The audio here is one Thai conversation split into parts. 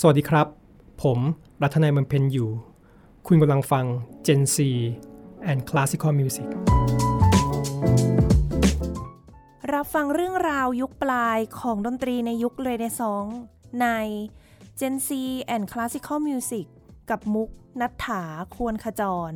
สวัสดีครับ ผมรัตนัยมันเพนอยู่ คุณกำลังฟัง Gen C and Classical Music รับฟังเรื่องราวยุคปลายของดนตรีในยุคเรเนซองส์ใน Gen C and Classical Music กับมุกนัฐถาควรขจร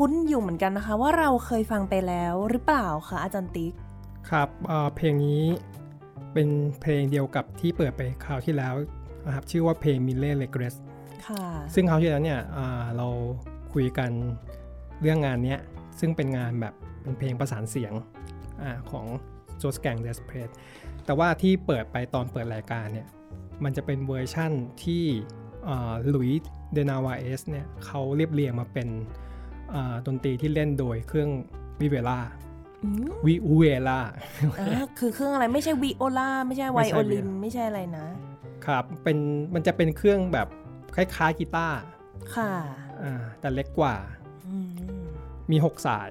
คุ้นๆอยู่เหมือนกันนะคะ ว่าเราเคยฟังไปแล้วหรือเปล่าคะอาจารย์ติ๊ก ครับเอ่อเพลงนี้เป็นเพลงเดียวกับที่เปิดไปคราวที่แล้วนะครับชื่อว่าเพลง m i l l e r e g r e s s ค่ะซึ่งคราวที่แล้วเนี่ยอ่าเราคุยกันเรื่องงานเนี้ยซึ่งเป็นงานแบบเป็นเพลงประสานเสียงอาของโจสแกงเดส์เพรซแต่ว่าที่เปิดไปตอนเปิดรายการเนี่ยมันจะเป็นเวอร์ชั่นที่ลุยส์เดนาวาเอสเนี่ยเขาเรียบเรียงมาเป็นอ่า ดนตรีที่เล่นโดยเครื่องวิเวล่าอืมวิเวล่าอ่าคือเครื่องอะไรไม่ใช่วิโอลาไม่ใช่ไวไม่ใช่โอลินไม่ใช่อะไรนะ ครับเป็นมันจะเป็นเครื่องแบบคล้ายๆกีตาร์ค่ะอ่าแต่เล็กกว่าอืมมี 6 สาย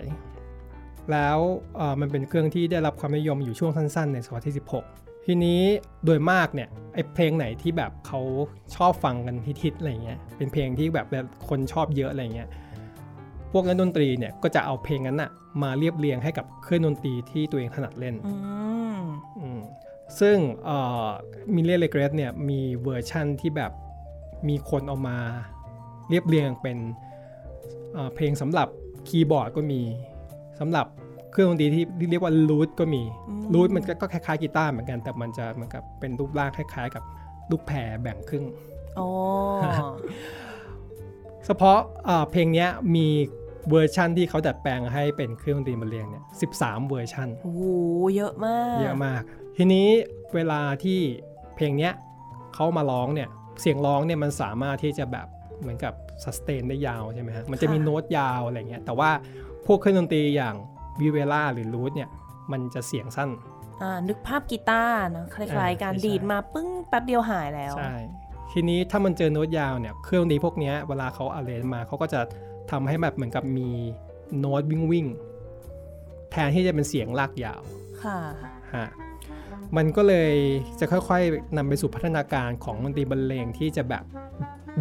แล้วเอ่อมันเป็นเครื่องที่ได้รับความนิยมอยู่ช่วงสั้นๆ ในศตวรรษที่ 16 ทีนี้โดยมากเนี่ยไอเพลงไหนที่แบบเขาชอบฟังกันฮิตๆอะไรเงี้ยเป็นเพลงที่แบบคนชอบเยอะอะไรเงี้ย พวกนักดนตรีเนี่ยก็จะเอาเพลงนั้นอะมาเรียบเรียงให้กับเครื่องดนตรีที่ตัวเองถนัดเล่นอืมอืมซึ่ง Mille Regretz เนี่ยมีเวอร์ชั่นที่แบบมีคนเอามาเรียบเรียงเป็นเอ่อเพลงสำหรับคีย์บอร์ดก็มีสำหรับเครื่องดนตรีที่ที่เรียกว่า lute ก็มีอืม lute มันก็ก็คล้ายๆกีตาร์เหมือนกัน แต่มันจะเหมือนกับเป็นรูปร่างคล้ายๆ กับลูกแพรแบ่งครึ่งโอ้เฉพาะเอ่อเพลงเนี้ยมี เวอร์ชั่นที่เขาดัดแปลงให้เป็นเครื่องดนตรีบรรเลงเนี่ย13 เวอร์ชันโอ้โหเยอะมาก เยอะมาก ทีนี้เวลาที่เพลงเนี้ยเขามาร้องเนี่ยเสียงร้องเนี่ยมันสามารถที่จะแบบเหมือนกับ sustain ได้ยาวใช่ไหมฮะมันจะมีโน้ตยาวอะไรเงี้ยแต่ว่าพวกเครื่องดนตรีอย่างวิเวล่าหรือรูทเนี่ยมันจะเสียงสั้นอ่านึกภาพกีตาร์นะคล้ายๆการใช่ดีดมาปึ้งแป๊บเดียวหายแล้วใช่ทีนี้ถ้ามันเจอโน้ตยาวเนี่ยเครื่องดนตรีพวกเนี้ยเวลาเขาอาเลนมาเขาก็จะ ทำให้แบบเหมือนกับมีโน้ตวิ่งวิ่งๆแทนที่จะเป็นเสียงลากยาวค่ะฮะมันก็เลยจะค่อยๆนำไปสู่พัฒนาการของดนตรีบรรเลงที่จะแบบ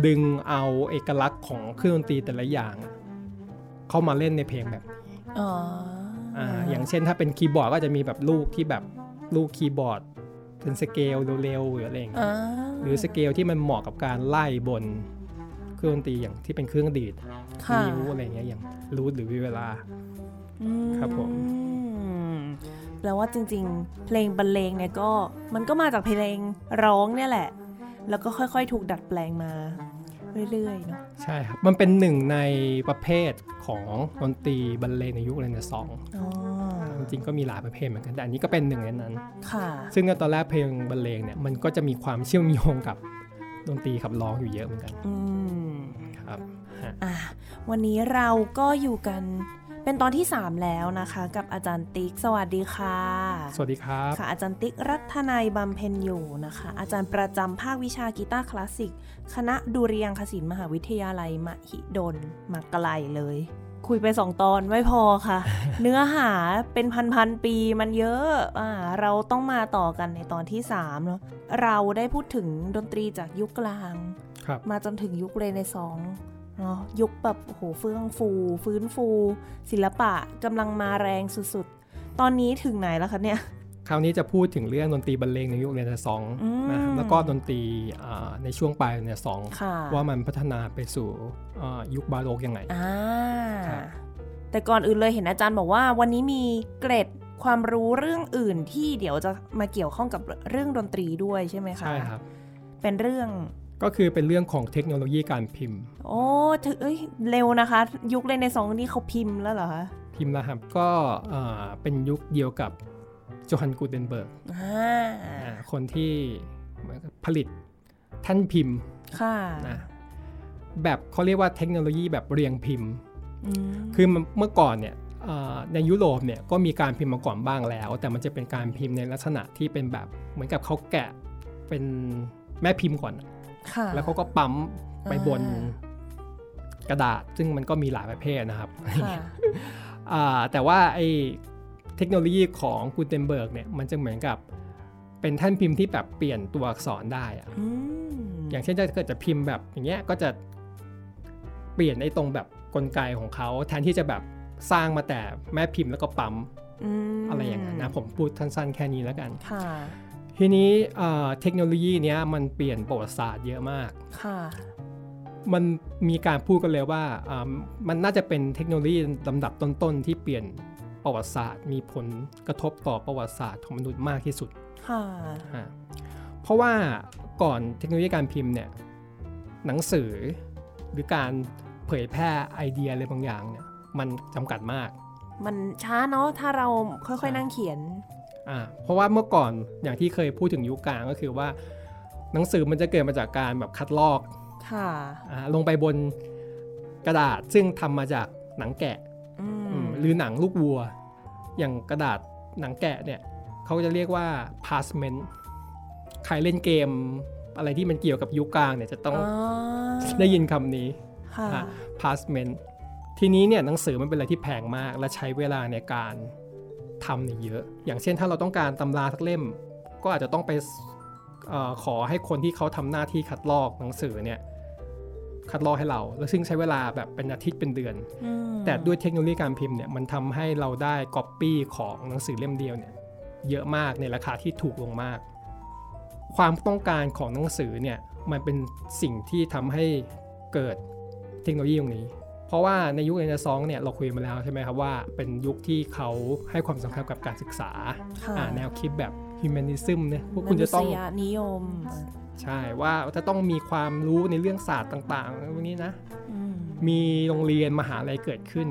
ดึงเอาเอกลักษณ์ของเครื่องดนตรีแต่ละอย่างอะเข้ามาเล่นในเพลงแบบนี้อ๋อออ่าอย่างเช่นถ้าเป็นคีย์บอร์ดก็จะมีแบบลูกที่แบบลูกคีย์บอร์ดเป็นสเกลเร็วๆหรืออะไรอย่างเงี้ยอ่าหรือสเกลที่มันเหมาะกับการไล่บน เครื่องดนตรีอย่างที่เป็นเครื่องดีดค่ะนิ้วอะไรอย่างเงี้ยอย่างรูทหรือวิเวลาอืครับผมแปลว่าจริง ๆ เพลงบรรเลงเนี่ยก็มันก็มาจากเพลงร้องเนี่ยแหละ แล้วก็ค่อยๆ ถูกดัดแปลงมาเรื่อยๆเนาะใช่ครับ มันเป็นหนึ่งในประเภทของดนตรีบรรเลงในยุคเรเนซองส์อ๋อจริงๆก็มีหลายประเภทเหมือนกันแต่อันนี้ก็เป็นหนึ่งในนั้น ค่ะ ซึ่งในตอนแรกเพลงบรรเลงเนี่ยมันก็จะมีความเชื่อมโยงกับ ดนตรีขับร้องอยู่เยอะเหมือนกันอืมครับฮะอะวันนี้เราก็อยู่กันเป็นตอนที่ 3 แล้วนะคะ กับอาจารย์ติ๊ก สวัสดีค่ะ สวัสดีครับค่ะอาจารย์ติ๊กรัตนัยบำเพ็ญอยู่นะคะ อาจารย์ประจำภาควิชากีตาร์คลาสสิก คณะดุริยางคศิลป์มหาวิทยาลัยมหิดลมาไกลเลย คุยไปสองตอนไม่พอค่ะ เนื้อหาเป็นพันๆปีมันเยอะอ่าเราต้องมาต่อกันในตอนที่3เนาะเราได้พูดถึงดนตรีจากยุคกลางครับมาจนถึงยุคเรเนซองส์เนาะยุคแบบโอ้โหเฟื่องฟู ฟื้นฟู ศิลปะกำลังมาแรงสุดๆ ตอนนี้ถึงไหนแล้วคะเนี่ย คราวนี้จะพูดถึงเรื่องดนตรีบรรเลงในยุคเรเนซองส์อืมนะครับแล้วก็ดนตรีอ่าในช่วงปลายเรเนซองส์ค่ะว่ามันพัฒนาไปสู่อ่ายุคบาโรกยังไงอ่าครับแต่ก่อนอื่นเลยเห็นอาจารย์บอกว่าวันนี้มีเกร็ดความรู้เรื่องอื่นที่เดี๋ยวจะมาเกี่ยวข้องกับเรื่องดนตรีด้วยใช่ไหมคะใช่ครับ เป็นเรื่องก็คือเป็นเรื่องของเทคโนโลยีการพิมพ์ โอ้ถึงเอ้ยเร็วนะคะ ยุคเรเนซองส์นี่เขาพิมพ์แล้วเหรอคะพิมพ์นะครับก็อ่าเป็นยุคเดียวกับ โจฮันกูเทนเบิร์กอ่าอ่าคนที่เหมือนกับผลิตแท่านพิมพ์ค่ะนะแบบเขาเรียกว่าเทคโนโลยีแบบเรียงพิมพ์อืมคือมันเมื่อก่อนเนี่ยอ่าในยุโรปเนี่ยก็มีการพิมพ์มาก่อนบ้างแล้ว แต่มันจะเป็นการพิมพ์ในลักษณะที่เป็นแบบเหมือนกับเขาแกะเป็นแม่พิมพ์ก่อนค่ะแล้วเขาก็ปั๊มไปบนอ่กระดาษ ซึ่งมันก็มีหลายประเภทนะครับค่ะอ่าแต่ว่าไอ เทคโนโลยีของกูเทนเบิร์กเนี่ยมันจะเหมือนกับเป็นแท่านพิมพ์ที่แบบเปลี่ยนตัวอักษรได้อะอืมอย่างเช่นถ้าเกิดจะพิมพ์แบบอย่างเงี้ยก็จะเปลี่ยนไอ้ตรงแบบกลไกของเขาแทนที่จะแบบสร้างมาแต่แม่พิมพ์แล้วก็ปั๊มมอะไรอย่างนั้นนะผมพูดสั้นๆแค่นี้แล้วกันค่ะทีนี้เอ่อเทคโนโลยีเนี้ยมันเปลี่ยนประวัติศาสตร์เยอะมากค่ะมันมีการพูดกันเลยว่าอ่ามันน่าจะเป็นเทคโนโลยีลำดับต้นๆที่เปลี่ยน ประวัติศาสตร์ มีผลกระทบต่อประวัติศาสตร์ของมนุษย์มากที่สุดค่ะอ่าเพราะว่าก่อนเทคโนโลยีการพิมพ์เนี่ยหนังสือหรือการเผยแพร่ไอเดียอะไรบางอย่างเนี่ยมันจำกัดมาก มันช้าเนาะถ้าเราค่อยๆนั่งเขียนอ่าเพราะว่าเมื่อก่อนอย่างที่เคยพูดถึงยุคกลางก็คือว่า หนังสือมันจะเกิดมาจากการแบบคัดลอกค่ะอ่าลงไปบนกระดาษซึ่งทำมาจากหนังแกะอือืมมหรือหนังลูกวัว อย่างกระดาษหนังแกะเนี่ยเขาจะเรียกว่า parchment ใครเล่นเกมอะไรที่มันเกี่ยวกับยุคกลางเนี่ยจะต้องอ๋อได้ยินคำนี้ค่ะอะ parchment ทีนี้เนี่ยหนังสือมันเป็นอะไรที่แพงมาก และใช้เวลาในการทำเนี่ยเยอะ อย่างเช่นถ้าเราต้องการตำราสักเล่ม ก็อาจจะต้องไปเออขอให้คนที่เขาทำหน้าที่คัดลอกหนังสือเนี่ย คัดลอกให้เรา แล้วซึ่งใช้เวลาแบบเป็นอาทิตย์เป็นเดือนอืมแต่ด้วยเทคโนโลยีการพิมพ์เนี่ยมันทำให้เราได้ก๊อปปี้ของหนังสือเล่มเดียวเนี่ยเยอะมากในราคาที่ถูกลงมาก ความต้องการของหนังสือเนี่ยมันเป็นสิ่งที่ทำให้เกิดเทคโนโลยีตรงนี้ เพราะว่าในยุคเรเนซองส์เนี่ยเราคุยมาแล้วใช่ไหมครับว่าเป็นยุคที่เขาให้ความสำคัญกับการศึกษาค่ะอ่าแนวคิดแบบ humanism เนี่ยพวกคุณจะต้องมนุษยนิยม ใช่ว่าจะต้องมีความรู้ในเรื่องศาสตร์ต่างๆพวกนี้นะอืมมีโรงเรียนมหาลัยเกิดขึ้น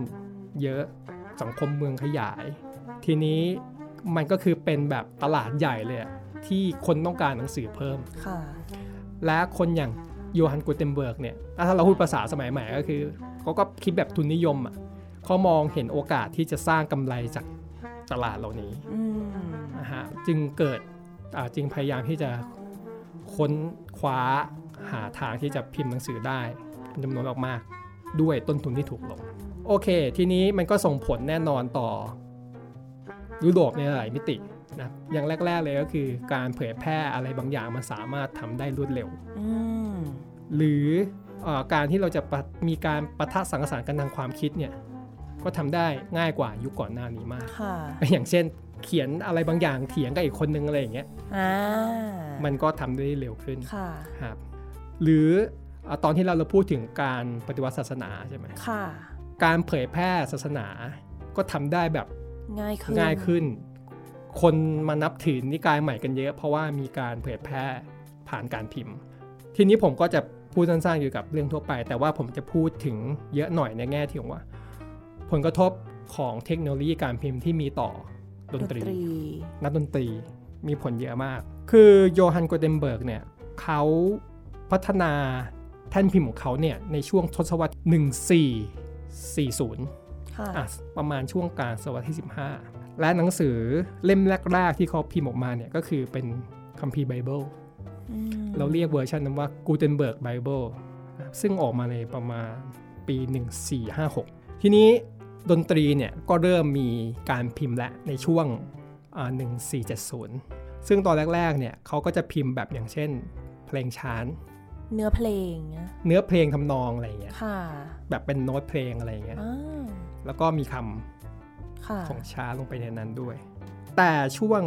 เยอะสังคมเมืองขยาย ทีนี้มันก็คือเป็นแบบตลาดใหญ่เลยอะที่คนต้องการหนังสือเพิ่มค่ะและคนอย่างโยฮันกูเทนเบิร์กเนี่ยถ้าเราพูดภาษาสมัยใหม่ก็คือเขาก็คิดแบบทุนนิยมอะเขามองเห็นโอกาสที่จะสร้างกำไรจากตลาดเหล่านี้อืมนะฮะจึงเกิดอ่าจึงพยายามที่จะ ค้นคว้าหาทางที่จะพิมพ์หนังสือได้เป็นจำนวนมากๆด้วยต้นทุนที่ถูกลง โอเค ทีนี้มันก็ส่งผลแน่นอนต่อยุโรปในหลายมิตินะอย่างแรก ๆ เลยก็คือการเผยแพร่อะไรบางอย่างมันสามารถทำได้รวดเร็วอืมหรือเออการที่เราจะปะมีการประทะสังสรรค์กันทางความคิดเนี่ยก็ก็ทำได้ง่ายกว่ายุคก่อนหน้านี้มากค่ะอย่างเช่น เขียนอะไรบางอย่างเถียงกับอีกคนนึงอะไรอย่างเงี้ยอ่ามันก็ทำได้เร็วขึ้นค่ะครับหรืออะตอนที่เราเราพูดถึงการปฏิวัติศาสนาใช่ไหมค่ะการเผยแพร่ศาสนาก็ทำได้แบบง่ายขึ้นง่ายขึ้น คนมานับถือนิกายใหม่กันเยอะ เพราะว่ามีการเผยแพร่ผ่านการพิมพ์ ทีนี้ผมก็จะพูดสั้นๆเกี่ยวกับเรื่องทั่วไป แต่ว่าผมจะพูดถึงเยอะหน่อยในแง่ที่ว่า ผลกระทบของเทคโนโลยีการพิมพ์ที่มีต่อ ดนตรี นักดนตรีมีผลเยอะมาก คือโยฮันกูเทนเบิร์กเนี่ยเขาพัฒนาแท่นพิมพ์ของเขาเนี่ยในช่วงทศวรรษ 1440ค่ะอะประมาณช่วงกลางศตวรรษที่ 15 และหนังสือเล่มแรก ๆ ที่เขาพิมพ์ออกมาเนี่ยก็คือเป็นคัมภีร์ไบเบิลอืมเราเรียกเวอร์ชันนั้นว่า Gutenberg Bible ซึ่งออกมาในประมาณปี 1456 ทีนี้ ดนตรีเนี่ยก็เริ่มมีการพิมพ์และในช่วงอ่า1470 ซึ่งตอนแรกๆเนี่ยเขาก็จะพิมพ์แบบอย่างเช่น เพลงช้านเนื้อเพลงอะเนื้อเพลงทำนองอะไรอย่างเงี้ยค่ะแบบเป็นโน้ตเพลงอะไรอย่างเงี้ยอ่าแล้วก็มีคำค่ะของช้าลงไปในนั้นด้วย แต่ช่วง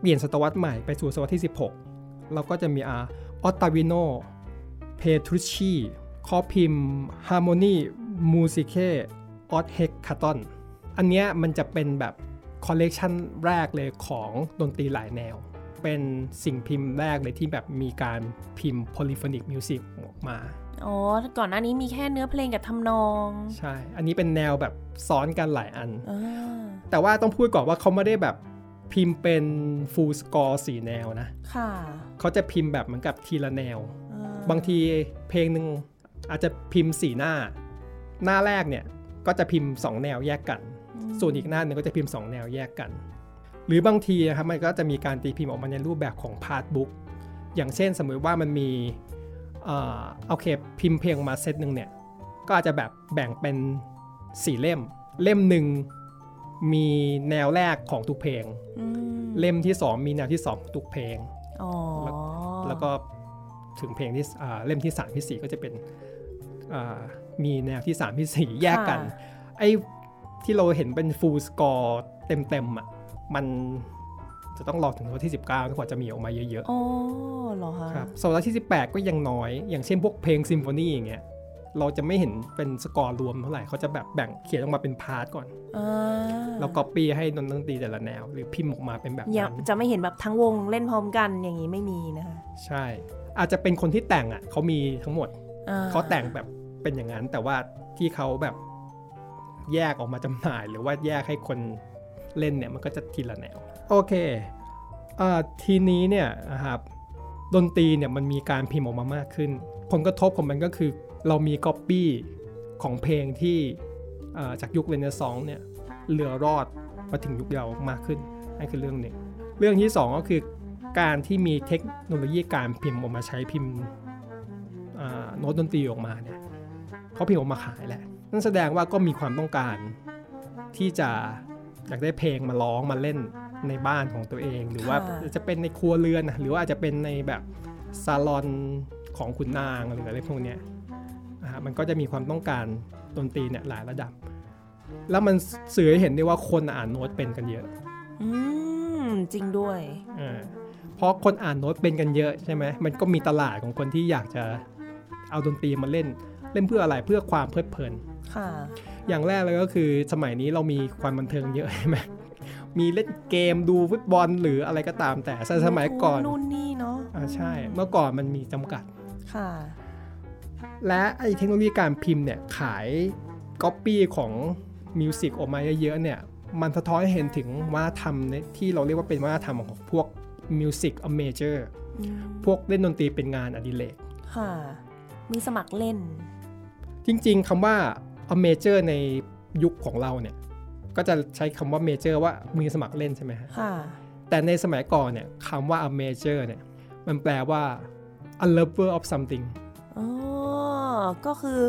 เปลี่ยนศตวรรษใหม่ไปสู่ศตวรรษที่ 16 เราก็จะมีอาออตตาวิโนPetrucci ก็พิมพ์ Harmonice Musices Odhecaton อันเนี้ยมันจะเป็นแบบคอลเลกชันแรกเลยของดนตรีหลายแนว เป็นสิ่งพิมพ์แรกเลยที่แบบมีการพิมพ์ polyphonic music ออกมา อ๋อ ก่อนหน้านี้มีแค่เนื้อเพลงกับทำนอง ใช่ อันนี้เป็นแนวแบบซ้อนกันหลายอันอ่าแต่ว่าต้องพูดก่อนว่าเขาไม่ได้แบบพิมพ์เป็น full score สี่แนวนะ ค่ะ เขาจะพิมพ์แบบเหมือนกับทีละแนวอ่บางทีเพลงหนึ่งอาจจะพิมพ์สี่หน้า หน้าแรกเนี่ย ก็จะพิมพ์ 2 แนวแยกกัน ส่วนอีกหน้าหนึ่งก็จะพิมพ์ 2 แนวแยกกัน หรือบางทีนะครับมันก็จะมีการตีพิมพ์ออกมาในรูปแบบของ part book อย่างเช่นสมมติว่ามันมีเอ่อโอเคพิมพ์เพลงออกมาเซตหนึ่งเนี่ยก็อาจจะแบบแบ่งเป็น 4 เล่ม เล่มหนึ่งมีแนวแรกของทุกเพลงอืมเล่มที่ 2 มีแนวที่ 2 ของทุกเพลงอ๋อแล้วก็ถึงเพลงที่อ่าเล่มที่ 3 ที่ 4 ก็จะเป็นอ่า มีแนวที่ 3 ที่ 4 แยกกัน ไอ้ที่เราเห็นเป็นฟูลสกอร์เต็มๆอะมันจะต้องรอถึงวันที่ 19กว่าจะมีออกมาเยอะอ๋อเหรอคะๆครับศตวรรษที่ 18 ก็ยังน้อย อย่างเช่นพวกเพลงซิมโฟนีอย่างเงี้ยเราจะไม่เห็นเป็นสกอร์รวมเท่าไหร่เขาจะแบบแบ่งเขียนออกมาเป็น part ก่อนอ่าแล้วก๊อปปี้ให้ดนตรีแต่ละแนว หรือพิมพ์ออกมาเป็นแบบอย่างนั้นจะไม่เห็นแบบทั้งวงเล่นพร้อมกันอย่างนี้ไม่มีนะคะ ใช่ อาจจะเป็นคนที่แต่งอะเขามีทั้งหมดอ่เขาแต่งแบบ เป็นอย่างนั้น แต่ว่าที่เขาแบบแยกออกมาจำหน่าย หรือว่าแยกให้คนเล่นเนี่ยมันก็จะทีละแนว โอเคเอ่อทีนี้เนี่ยนะครับดนตรีเนี่ยมันมีการพิมพ์ออกมามากขึ้น ผลกระทบของมันก็คือ เรามีก๊อปปี้ของเพลงที่เอ่อจากยุคเรเนซองส์เนี่ยเหลือรอดมาถึงยุคเรามากขึ้นนั่นคือเรื่องหนึ่งเรื่องที่สองก็คือการที่มีเทคโนโลยีการพิมพ์ออกมาใช้พิมพ์อ่าโน้ตดนตรีออกมาเนี่ย เขาพิมพ์ออกมาขายแหละ นั่นแสดงว่าก็มีความต้องการ ที่จะอยากได้เพลงมาร้องมาเล่นในบ้านของตัวเอง หรือว่าจะเป็นในครัวเรือนนะหรือว่าอาจจะเป็นในแบบซาลอนของขุนนางหรืออะไรพวกเนี้ยนะฮะมันก็จะมีความต้องการดนตรีเนี่ยหลายระดับ แล้วมันสื่อให้เห็นได้ว่าคนอ่านโน้ตเป็นกันเยอะ อืมจริงด้วยอ่าเพราะคนอ่านโน้ตเป็นกันเยอะใช่ไหมมันก็มีตลาดของคนที่อยากจะเอาดนตรีมาเล่น เล่นเพื่ออะไรเพื่อความเพลิดเพลินค่ะ อย่างแรกเลยก็คือสมัยนี้เรามีความบันเทิงเยอะใช่ไหมมีเล่นเกมดูฟุตบอลหรืออะไรก็ตามแต่สมัยก่อนนู่นนี่เนาะอ่าใช่ เมื่อก่อนมันมีจำกัดค่ะ และไอ้เทคโนโลยีการพิมพ์เนี่ยขายก๊อปปี้ของ music ออกมาเยอะๆเนี่ยมันสะท้อนให้เห็นถึงวัฒนธรรมเนี่ยที่เราเรียกว่าเป็นวัฒนธรรมของพวก music amateur อืมพวกเล่นดนตรีเป็นงานอดิเรกค่ะ มีสมัครเล่น จริง ๆคำว่า a major ในยุคของเราเนี่ย ก็จะใช้คำว่า major ว่ามีสมัครเล่นใช่ไหมฮะค่ะแต่ในสมัยก่อนเนี่ยคำว่า a major เนี่ย มันแปลว่า a lover of something อ๋อ ก็คือ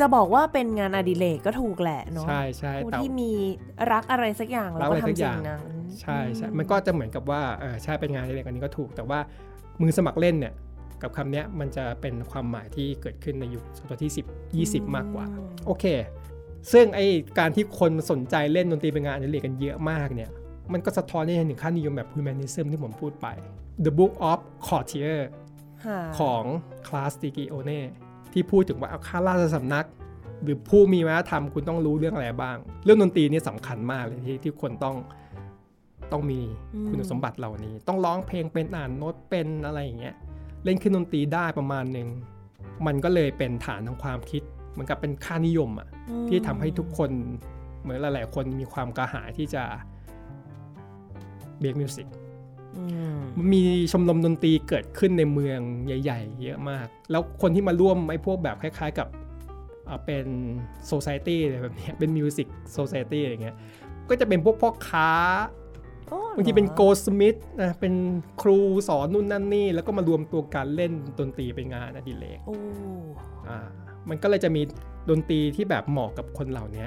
จะบอกว่าเป็นงานอดิเรกก็ถูกแหละเนาะใช่ใช่ผู้แต่ที่มีรักอะไรสักอย่างรัแล้วกก็อะไรสักทำอสิ่ย่างงนั้นใช่ใช่อืมันก็จะเหมือนกับว่าเออใช่เป็นงานอดิเรกอันนี้ก็ถูกแต่ว่ามือสมัครเล่นเนี่ย กับคำเนี้ยมันจะเป็นความหมายที่เกิดขึ้นในยุคศตวรรษที่ 10 20 มากกว่า โอเค ซึ่งไอการที่คนสนใจเล่นดนตรีเป็นงานอดิเรกกันเยอะมากเนี่ย มันก็สะท้อนให้เห็นถึงค่านิยมแบบ humanism ที่ผมพูดไป The Book of Courtier ค่ะของคลาสติกิโอเน่ที่พูดถึงว่าเอาข้าราชสำนัก หรือผู้มีวัฒนธรรมคุณต้องรู้เรื่องอะไรบ้าง เรื่องดนตรีนี่สำคัญมากเลยที่ที่คนต้องต้องมีคุณสมบัติเหล่านี้ ต้องร้องเพลงเป็นอ่านโน้ตเป็นอะไรอย่างเงี้ย เล่นเครื่องดนตรีได้ประมาณหนึ่งมันก็เลยเป็นฐานทางความคิดเหมือนกับเป็นค่านิยมอะอืมที่ทำให้ทุกคนเหมือนหลาย ๆ คนมีความกระหายที่จะ make music อืมมันมีชมรมดนตรีเกิดขึ้นในเมืองใหญ่ ๆ เยอะมาก แล้วคนที่มาร่วมไอ้พวกแบบคล้าย ๆ กับอ่าเป็นโซซ i ตี้อะไรแบบเนี้ยเป็นมิวสิกโซซ i ตี้อะไรเงี้ยก็จะเป็นพวกพ่อค้าโอ้ บางทีเป็นหรอโกสมิธนะเป็นครูสอนนู่นนั่นนี่ แล้วก็มารวมตัวกันเล่นดนตรีเป็นงานอดิเรกโอ้อ่ามันก็เลยจะมีดนตรีที่แบบเหมาะกับคนเหล่านี้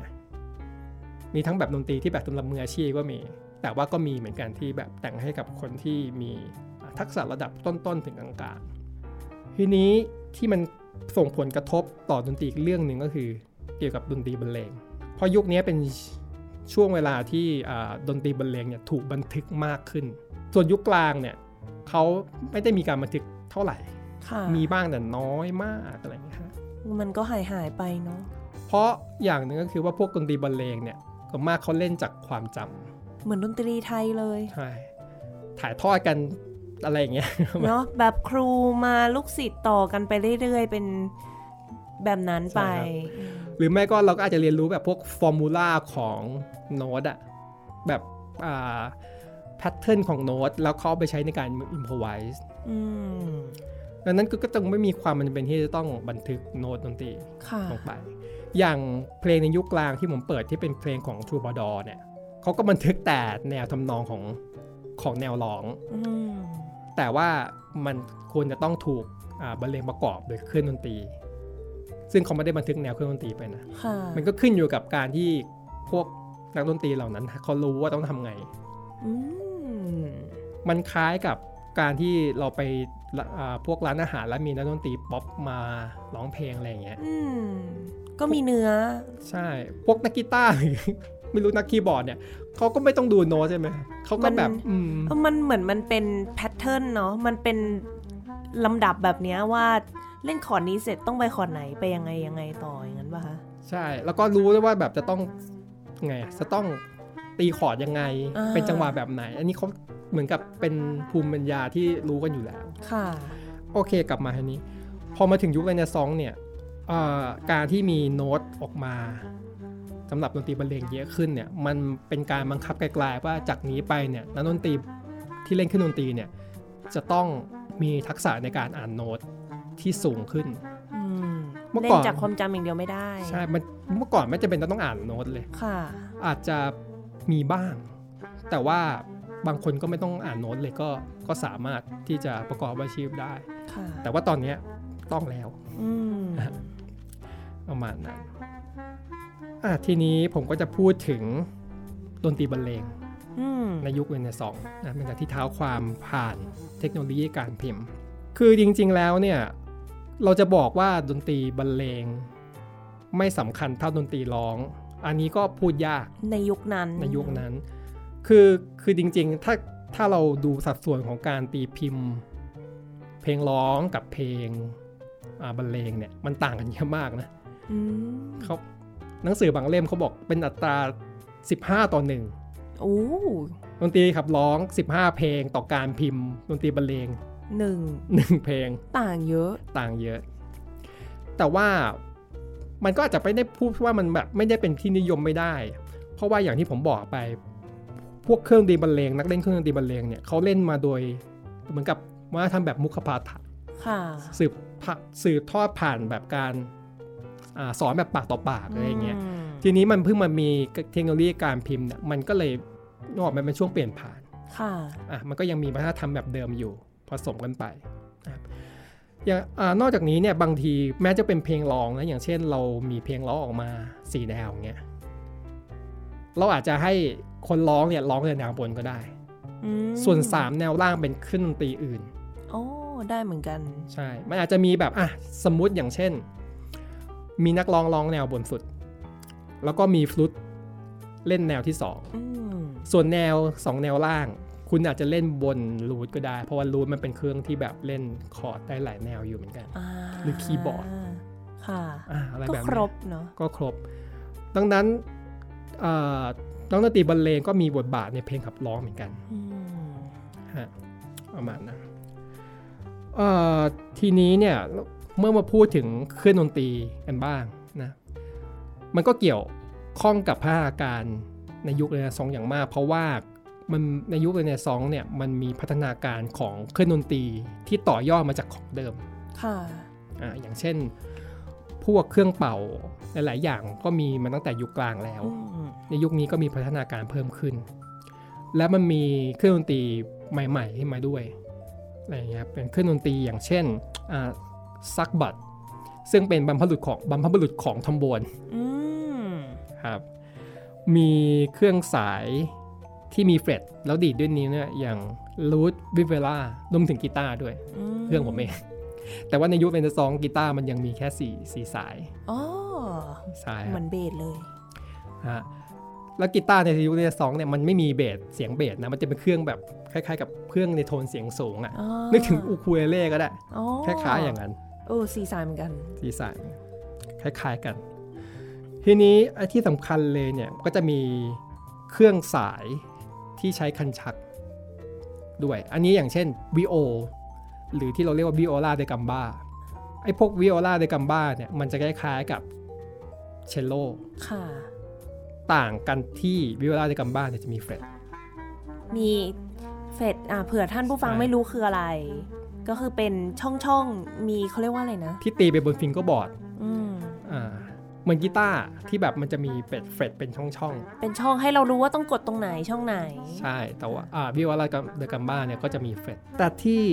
มีทั้งแบบดนตรีที่แบบสำหรับมืออาชีพก็มี แต่ว่าก็มีเหมือนกันที่แบบแต่งให้กับคนที่มีทักษะระดับต้นๆถึงกลางๆ ทีนี้ที่มันส่งผลกระทบต่อดนตรีอีกเรื่องหนึ่งก็คือ เกี่ยวกับดนตรีบรรเลงเพราะยุคนี้เป็น ช่วงเวลาที่อ่าดนตรีบรรเลงเนี่ยถูกบันทึกมากขึ้น ส่วนยุคกลางเนี่ยเขาไม่ได้มีการบันทึกเท่าไหร่ค่ะมีบ้างแต่น้อยมากอะไรอย่างเงี้ยฮะมันก็หายหายไปเนาะ เพราะอย่างหนึ่งก็คือว่าพวกดนตรีบรรเลงเนี่ยก็มากเขาเล่นจากความจำเหมือนดนตรีไทยเลย ใช่ ถ่ายทอดกันอะไรอย่างเงี้ย เนาะแบบครูมาลูกศิษย์ต่อกันไปเรื่อยๆ เป็นแบบนั้นไปใช่ครับ หรือไม่ก็เราก็อาจจะเรียนรู้แบบพวก formula ของโน้ตอะแบบอ่า pattern ของโน้ตแล้วเขาเอาไปใช้ในการ improviseอืมดังนั้นก็ก็ต้องไม่มีความจำเป็นที่จะต้องบันทึกโน้ตดนตรีค่ะลงไป อย่างเพลงในยุคกลางที่ผมเปิดที่เป็นเพลงของ troubadour เนี่ยเขาก็บันทึกแต่แนวทำนองของของแนวร้องอืมแต่ว่ามันควรจะต้องถูกอ่าบรรเลงประกอบโดยเครื่องดนตรี ซึ่งเขาไม่ได้บันทึกแนวเครื่องดนตรีไปนะค่ะมันก็ขึ้นอยู่กับการที่พวกนักดนตรีเหล่านั้นเขารู้ว่าต้องทำไงอืมมันคล้ายกับการที่เราไปละอ่าพวกร้านอาหารแล้วมีนักดนตรีป๊อปมาร้องเพลงอะไรอย่างเงี้ยอืมก็มีเนื้อ ใช่ พวกนักกีตาร์ไม่รู้นักคีย์บอร์ดเนี่ยเขาก็ไม่ต้องดูโน้ตใช่ไหมเขาก็แบบมันอืมเออมันเหมือนมันเป็น pattern เนาะมันเป็นลำดับแบบเนี้ยว่า เล่นคอร์ดนี้เสร็จต้องไปคอร์ดไหนไปยังไงยังไงต่ออย่างนั้นป่ะคะใช่แล้วก็รู้ด้วยว่าแบบจะต้องไงอะจะต้องตีคอร์ดยังไงอ่าเป็นจังหวะแบบไหน อันนี้เขาเหมือนกับเป็นภูมิปัญญาที่รู้กันอยู่แล้วค่ะ โอเคกลับมาทีนี้ พอมาถึงยุคเรเนซองส์เนี่ยเอ่อการที่มีโน้ตออกมาสำหรับดนตรีบรรเลงเยอะขึ้นเนี่ยมันเป็นการบังคับไกลๆว่าจากนี้ไปเนี่ยนักดนตรีที่เล่นเครื่องดนตรีเนี่ยจะต้องมีทักษะในการอ่านโน้ต ที่สูงขึ้นอืมเมื่อเล่ก่นอนจากความจำอย่างเดียวไม่ได้ ใช่มันเมื่อก่อนไม่จำเป็นต้องอ่านโน้ตเลยค่ะ อาจจะมีบ้าง แต่ว่าบางคนก็ไม่ต้องอ่านโน้ตเลยก็ก็สามารถที่จะประกอบอาชีพได้ค่ะแต่ว่าตอนเนี้ยต้องแล้วอืมประมาณนั้นอะทีนี้ผมก็จะพูดถึงดนตรีบรรเลงอืมในยุคเรเนซองส์นะเป็นการที่เท้าความผ่านเทคโนโลยีการพิมพ์ คือจริง ๆ แล้วเนี่ย เราจะบอกว่าดนตรีบรรเลง ไม่สำคัญเท่าดนตรีร้อง อันนี้ก็พูดยากในยุคนั้นในยุคนั้น คือคือจริงๆ ถ้าถ้าเราดูสัดส่วนของการตีพิมพ์ เพลงร้องกับเพลงอ่าบรรเลงเนี่ยมันต่างกันเยอะมากนะอืมเขาหนังสือบางเล่มเขาบอกเป็นอัตรา 15 ต่อหนึ่งโอ้ดนตรีขับร้อง 15 เพลงต่อการพิมพ์ดนตรีบรรเลง หนึ่ง1เพลง ต่างเยอะต่างเยอะ แต่ว่ามันก็อาจจะไม่ได้พูดว่ามันแบบไม่ได้เป็นที่นิยมไม่ได้ เพราะว่าอย่างที่ผมบอกไป พวกเครื่องดนตรีบรรเลงนักเล่นเครื่องดนตรีบรรเลงเนี่ยเขาเล่นมาโดยเหมือนกับว่าทำแบบมุขปาฐะค่ะสืบพะสืบทอดผ่านแบบการอาสอนแบบปากต่อปากอะไรอย่างเงี้ยมทีนี้มันเพิ่งมามีเทคโนโลยีการพิมพ์เนี่ยมันก็เลยนกออกมันเป็นช่วงเปลี่ยนผ่าน ค่ะอะมันก็ยังมีวัฒนธรรมแบบเดิมอยู่ ผสมกันไปนะครับอย่างอานอกจากนี้เนี่ยบางทีแม้จะเป็นเพลงร้องนะอย่างเช่นเรามีเพลงร้องออกมาสี่แนวอย่างเงี้ยเราอาจจะให้คนร้องเนี่ยร้องในแนวบนก็ได้อืมส่วน 3 แนวล่างเป็นเครื่องดนตรีอื่นโอ้ได้เหมือนกัน ใช่ มันอาจจะมีแบบอะสมมุติอย่างเช่น มีนักร้องร้องแนวบนสุด แล้วก็มีฟลุตเล่นแนวที่อืม2ส่วนแนว 2 แนวล่าง คุณอาจจะเล่นบนรูทก็ได้ เพราะว่ารูทมันเป็นเครื่องที่แบบเล่นคอร์ดได้หลายแนวอยู่เหมือนกันอ่าหรือคีย์บอร์ดค่ะอ่าอะไรก็แบบครนี้บเนาะก็ครบ ดังนั้นเอ่อนักดนตรีบรรเลงก็มีบทบาทในเพลงขับร้องเหมือนกันอืมฮะประมาณนั้นเอ่อทีนี้เนี่ยเมื่อมาพูดถึงเครื่องดนตรีกันบ้างนะมันก็เกี่ยวข้องกับพัฒนาการในยุคเรเนซองส์อย่างมาก เพราะว่า มันในยุคเรเนซองส์เนี่ยมันมีพัฒนาการของเครื่องดนตรีที่ต่อยอดมาจากของเดิม ค่ะอ่าอย่างเช่น พวกเครื่องเป่าหลาย ๆ อย่างก็มีมาตั้งแต่ยุคกลางแล้วอืมในยุคนี้ก็มีพัฒนาการเพิ่มขึ้น และมันมีเครื่องดนตรีใหม่ ๆ ขึ้นมาด้วยอะไรอย่างเงี้ยเป็นเครื่องดนตรีอย่างเช่นซักบัตซึ่งเป็นบรรพบุรุษของบรรพบุรุษของทอมโบนอืมครับมีเครื่องสาย ที่มี fret แล้วดีดด้วยนิ้วเนี่ยอย่าง lute vihuela รวมถึงกีตาร์ด้วยมเครื่องผมเอง แต่ว่าในยุคเรเนซองส์กีตาร์มันยังมีแค่สี่สี่สายอ๋อใช่เหมือนเบสเลยฮะแล้วกีตาร์ในยุคเรเนซองส์เนี่ยมันไม่มีเบสเสียงเบสนะมันจะเป็นเครื่องแบบคล้ายๆ กับเครื่องในโทนเสียงสูงอะ่ะอ๋อนึกถึงอูคูเลเล่ก็ได้อ๋อคล้ายๆอย่างนั้นโอ้สีสายเหมือนกันสีสันคล้าย ๆกัน ทีนี้ไอ้ที่สำคัญเลยเนี่ยก็จะมีเครื่องสาย ที่ใช้คันชักด้วย อันนี้อย่างเช่นวิโอหรือที่เราเรียกว่าวิโอลาเดกัมบาไอ้พวกวิโอลาเดกัมบาเนี่ยมันจะคล้ายๆกับเชลโลค่ะต่างกันที่วิโอลาเดกัมบาเนี่ยจะมีเฟรตมีfret อะเผื่อท่านผู้ฟังใช่ไม่รู้คืออะไร ก็คือเป็นช่องช่องๆ มีเขาเรียกว่าอะไรนะ ที่ตีไปบน fingerboard อืมอ่า เหมือนกีตาร์ที่แบบมันจะมีเป็ดเฟรตเป็นช่องเป็นช่องให้เรารู้ว่าต้องกดตรงไหนช่องไหนๆใช่แต่ว่าอ่า viola da gamba เนี่ยก็จะมี fret แต่ที่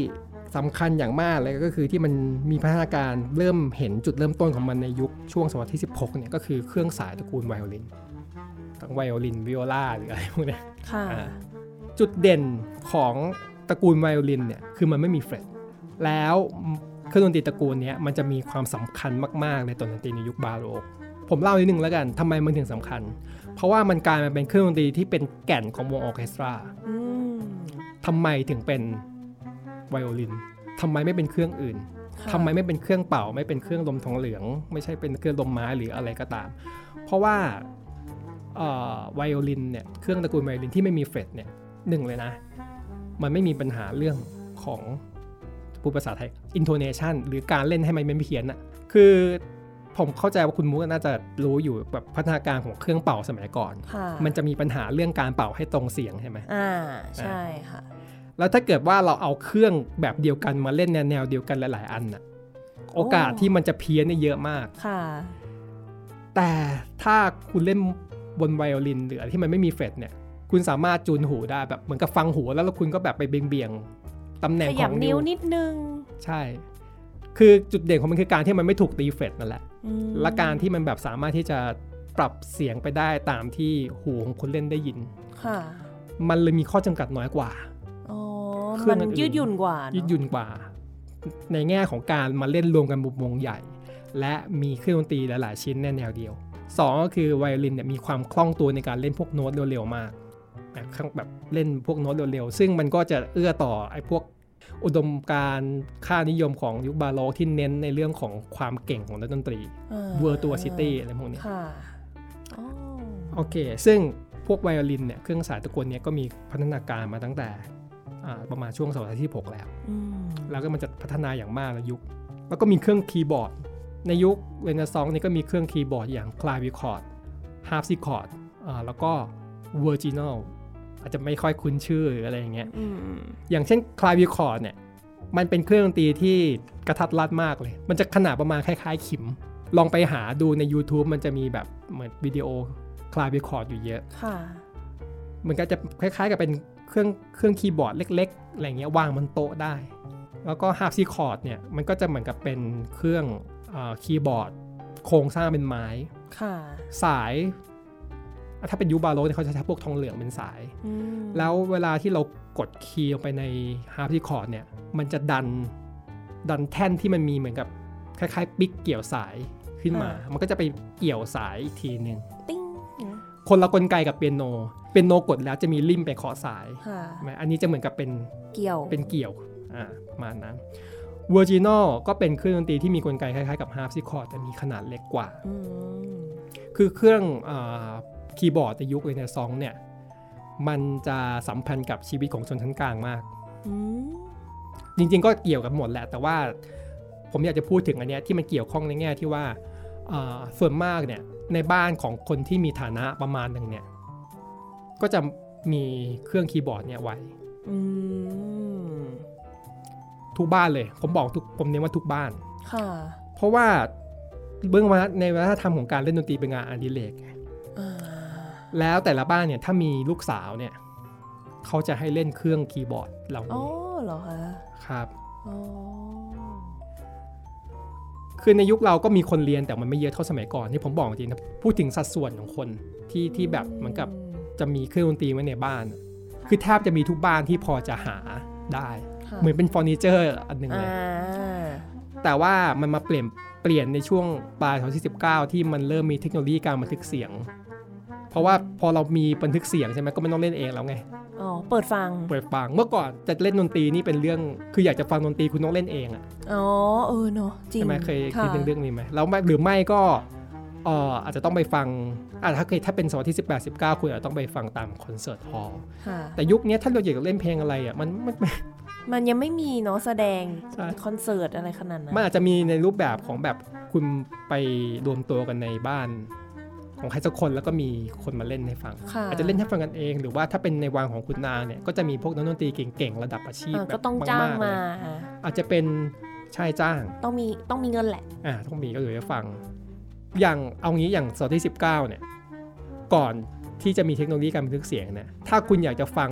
สำคัญอย่างมากเลยก็คือที่มันมีพัฒนาการเริ่มเห็นจุดเริ่มต้นของมันในยุคช่วงศตวรรษที่ 16เนี่ยก็คือเครื่องสายตระกูลไวโอลินทั้งไวโอลินวิโอลาหรืออะไรพวกเนี้ยค่ะอ่าจุดเด่นของตระกูลไวโอลินเนี่ยคือมันไม่มี fret แล้ว เครื่องดนตรีตระกูลเนี้ยมันจะมีความสำคัญมากๆในตอนดนตรีในยุคบาโรกผมเล่านิดนึงแล้วกันทำไมมันถึงสำคัญ เพราะว่ามันกลายมาเป็นเครื่องดนตรีที่เป็นแก่นของวงออร์เคสตราอืมทำไมถึงเป็นไวโอลินทำไมไม่เป็นเครื่องอื่นค่ะทำไมไม่เป็นเครื่องเป่า ไม่เป็นเครื่องลมทองเหลือง ไม่ใช่เป็นเครื่องลมไม้หรืออะไรก็ตาม เพราะว่าเอ่อไวโอลินเนี่ยเครื่องตระกูลไวโอลินที่ไม่มีเฟรตเนี่ยหนึ่งเลยนะ มันไม่มีปัญหาเรื่องของ พูดภาษาไทย intonation หรือการเล่นให้มันไม่เพี้ยนอะคือผมเข้าใจว่าคุณมุกน่าจะรู้อยู่แบบพัฒนาการของเครื่องเป่าสมัยก่อนค่ะมันจะมีปัญหาเรื่องการเป่าให้ตรงเสียงใช่ไหมอ่าใช่ค่ะ แล้วถ้าเกิดว่าเราเอาเครื่องแบบเดียวกันมาเล่นแนวแนวเดียวกันหลาย ๆ อันน่ะ โอกาสที่มันจะเพี้ยนเนี่ยเยอะมากค่ะ แต่ถ้าคุณเล่นบนไวโอลินหรืออะไรที่มันไม่มีเฟรตเนี่ย คุณสามารถจูนหูได้แบบเหมือนกับฟังหูแล้วแล้วคุณก็แบบไปเบี่ยงๆ ตำแหน่งขขยัอบงนิ้วนิดนึง ใช่ คือจุดเด่นของมันคือการที่มันไม่ถูกตีเฟรตนั่นแหละอืมและการที่มันแบบสามารถที่จะปรับเสียงไปได้ตามที่หูของคนเล่นได้ยิน ค่ะ มันเลยมีข้อจำกัดน้อยกว่าอ๋อเครื่องอื่นมันยืดหยุ่นกว่าเนอะยืดหยุ่นกว่า ในแง่ของการมาเล่นรวมกันบนวงใหญ่ และมีเครื่องดนตรีหลาย ๆ ชิ้นในแนวเดียวสองก็คือไวโอลินเนี่ยมีความคล่องตัวในการเล่นพวกโน้ตเร็ว ๆ มาก แบบข้างแบบเล่นพวกโน้ตเร็วๆ ซึ่งมันก็จะเอื้อต่อไอ้พวกอุดมการณ์ค่านิยมของยุคบาโรกที่เน้นในเรื่องของความเก่งของนักดนตรีอ่า virtuosity อะไรพวกเนี้ยค่ะอ๋อโอเค ซึ่งพวกไวโอลินเนี่ยเครื่องสายตระกูลเนี้ยก็มีพัฒนาการมาตั้งแต่อ่าประมาณช่วงศตวรรษที่ 16 แล้วอืมแล้วก็มันจะพัฒนาอย่างมากในยุค แล้วก็มีเครื่องคีย์บอร์ด ในยุคเรเนซองส์นี่ก็มีเครื่องคีย์บอร์ดอย่าง clavichord harpsichord แล้วก็ virginal อาจจะไม่ค่อยคุ้นชื่อหรืออะไรอย่างเงี้ยอืมอย่างเช่น clavichord เนี่ย มันเป็นเครื่องดนตรีที่กะทัดรัดมากเลย มันจะขนาดประมาณคล้ายๆ ขิม ลองไปหาดูใน YouTube มันจะมีแบบเหมือนวิดีโอ clavichord อยู่เยอะค่ะมันก็จะคล้ายๆ กับเป็นเครื่องเครื่องคีย์บอร์ดเล็กๆอะไรเงี้ยวางบนโต๊ะได้ แล้วก็ harpsichord เนี่ยมันก็จะเหมือนกับเป็นเครื่องอาคีย์บอร์ดโครงสร้างเป็นไม้ค่ะสายอะ ถ้าเป็นยุคบาโรกเนี่ยเขาจะใช้พวกทองเหลืองเป็นสายอืมแล้วเวลาที่เรากดคีย์ลงไปใน harpsichord เนี่ย มันจะดันดันแท่นที่มันมีเหมือนกับคล้ายๆ pick เกี่ยวสายคือขึ้นมาอ่ามัมันก็จะไปเกี่ยวสายอีกทีหนึ่งติ้งอย่างเงี้ยคนละกลไกกับเปียโน เปียโนกดแล้วจะมีลิ่มไปเคาะสายค่ะใช่ไหมอันนี้จะเหมือนกับเป็นเกี่ยว เป็นเกี่ยว อ่าประมาณนั้น virginal ก็เป็นเครื่องดนตรีที่มีกลไกคล้ายๆกับ harpsichord แต่มีขนาดเล็กกว่าอืมคือเครื่องอา คีย์บอร์ดในยุคเรเนซองส์เนี่ยมันจะสัมพันธ์กับชีวิตของชนชั้นกลางมากอืมจริงๆก็เกี่ยวกับหมดแหละ แต่ว่าผมอยากจะพูดถึงอันเนี้ยที่มันเกี่ยวข้องในแง่ที่ว่าอ่าส่วนมากเนี่ยในบ้านของคนที่มีฐานะประมาณหนึ่งเนี่ยก็จะมีเครื่องคีย์บอร์ดเนี่ยไว้อืมทุกบ้านเลย ผมบอกทุกผมเน้นว่าทุกบ้านค่ะเพราะว่าเบื้องวัฒนในวัฒนธรรมของการเล่นดนตรีเป็นงานอดิเรกอ่า แล้วแต่ละบ้านเนี่ยถ้ามีลูกสาวเนี่ยเขาจะให้เล่นเครื่องคีย์บอร์ดเหล่าอ๋อนี้เหรอคะครับอ๋อคือในยุคเราก็มีคนเรียนแต่มันไม่เยอะเท่าสมัยก่อนที่ผมบอกจริงนะพูดถึงสัดส่วนของคนที่ที่แบบเหมือนกับจะมีเครื่องดนตรีไว้ในบ้าน คือแทบจะมีทุกบ้านที่พอจะหาได้ค่ะเหมือนเป็นเฟอร์นิเจอร์อันหนึ่งอ่าเลยแต่ว่ามันมาเปลี่ยนเปลี่ยนในช่วงปลายศตวรรษที่ 19 ที่มันเริ่มมีเทคโนโลยีการบันทึกเสียงเพ ราะว่าพอเรามีบันทึกเสียงใช่ไหมก็ไม่ต้องเล่นเองแล้วไงอ๋อเปิดฟังเปิดฟังเมื่อก่อนจะเล่นดนตรีนี่เป็นเรื่องคืออยากจะฟังดนตรีคุณต้องเล่นเองอะอ๋อเออเนอะจริงใช่ไหมเคยเคยะเรื่องนี้ไหมแล้วไม่หรือไม่ก็เอ่ออาจจะต้องไปฟังอะถ้าเคยถ้าเป็นศตวรรษที่ 18 19 คุณอาจจะต้องไปฟังตาม concert hallค่ะแต่ยุคนี้ถ้าเราอยากจะเล่นเพลงอะไรอะมันมันมันมันยังไม่มีเนาะแสดงใช่คอนเสิร์ตอะไรขนาดนั้น มันอาจจะมีในรูปแบบของแบบคุณไปรวมตัวกันในบ้าน ของใครสักคนแล้วก็มีคนมาเล่นให้ฟังค่ะอาจจะเล่นให้ฟังกันเอง หรือว่าถ้าเป็นในวังของคุณนางเนี่ยก็จะมีพวกนักดนตรีเก่งๆระดับอาชีพอ่าแบบก็ต้องจ้างๆเลมายอะอาจจะเป็นชายจ้าง ต้องมีต้องมีเงินแหละอ่าต้องมีก็อยู่ให้ฟัง อย่างเอางี้อย่างศตวรรษที่19เนี่ยก่อนที่จะมีเทคโนโลยีการบันทึกเสียงเนี่ยถ้าคุณอยากจะฟัง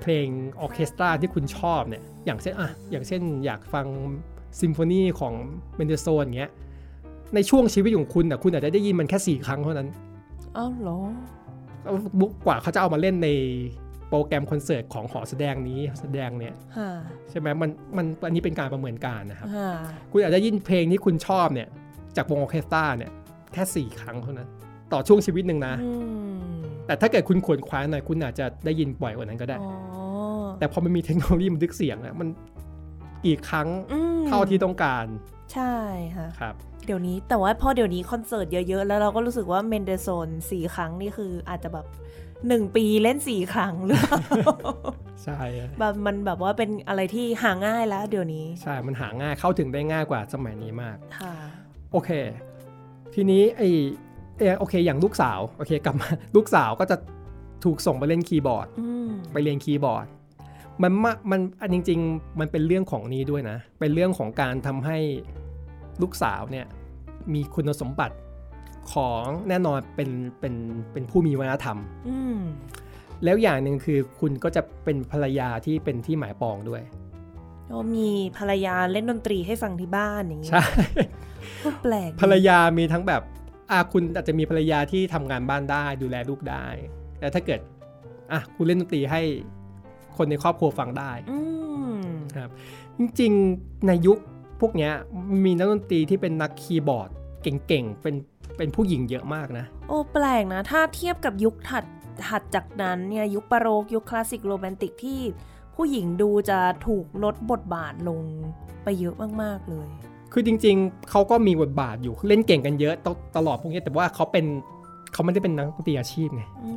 เพลงออร์เคสตราที่คุณชอบเนี่ยอย่างเช่นอะอย่างเช่นอยากฟังซิมโฟนีของเมนเดลโซนเงี้ย ในช่วงชีวิตของคุณอะคุณอาจจะได้ยินมันแค่4ครั้งเท่านั้นอ้าวเหรอแล้วบุ๊กกว่าเขาจะเอามาเล่นในโปรแกรมคอนเสิร์ตของหอแสดงนี้แสดงเนี่ยค่ะใช่ไหมมันมันอันนี้เป็นการประเมินการนะครับค่ะคุณอาจจะได้ยินเพลงที่คุณชอบเนี่ย จากวงออร์เคสตราเนี่ยแค่สี่ครั้งเท่านั้น ต่อช่วงชีวิตหนึ่งนะอืมแต่ถ้าเกิดคุณขวนขวายหน่อยคุณอาจจะได้ยินบ่อยกว่านั้นก็ได้อ๋อแต่พอมันมีเทคโนโลยีบันทึกเสียงอะมันกี่ครั้งอืมเท่าที่ต้องการ ใช่ค่ะครับ เดี๋ยวนี้แต่ว่าพอเดี๋ยวนี้คอนเสิร์ตเยอะๆ แล้วเราก็รู้สึกว่าเมนเดลโซนสี่ครั้งนี่คืออาจจะแบบหนึ่งปีเล่นสี่ครั้งหรือเปล่าใช่แบบมันแบบว่าเป็นอะไรที่หาง่ายแล้วเดี๋ยวนี้ ใช่ มันหาง่ายเข้าถึงได้ง่ายกว่าสมัยนี้มากค่ะโอเค ทีนี้ไอเออโอเค อย่างลูกสาวโอเคกลับมาลูกสาวก็จะถูกส่งไปเล่นคีย์บอร์ดอืมไปเรียนคีย์บอร์ดมันมามันอันจริง ๆ มันเป็นเรื่องของนี้ด้วยนะ เป็นเรื่องของการทำให้ ลูกสาวเนี่ยมีคุณสมบัติของแน่นอนเป็นเป็นเป็นผู้มีวัฒนธรรมอืมแล้วอย่างหนึ่งคือคุณก็จะเป็นภรรยาที่เป็นที่หมายปองด้วยก็มีภรรยาเล่นดนตรีให้ฟังที่บ้านอย่างนี้ใช่ก็แปลกดีภรรยามีทั้งแบบอะคุณอาจจะมีภรรยาที่ทำงานบ้านได้ดูแลลูกได้ แต่ถ้าเกิดอะคุณเล่นดนตรีให้คนในครอบครัวฟังได้อืมจริงๆในยุค พวกเนี้ยมีนักดนตรีที่เป็นนักคีย์บอร์ดเก่งๆ เป็นเป็นผู้หญิงเยอะมากนะ โอ้แปลกนะ ถ้าเทียบกับยุคถัดถัดจากนั้นเนี่ยยุคปาโรกยุคคลาสสิกโรแมนติกที่ผู้หญิงดูจะถูกลดบทบาทลงไปเยอะมากๆเลย คือจริงๆ เขาก็มีบทบาทอยู่เล่นเก่งกันเยอะตตลอดพวกนี้แต่ว่าเขาเป็นเขาไม่ได้เป็นนักดนตรีอาชีพไงอื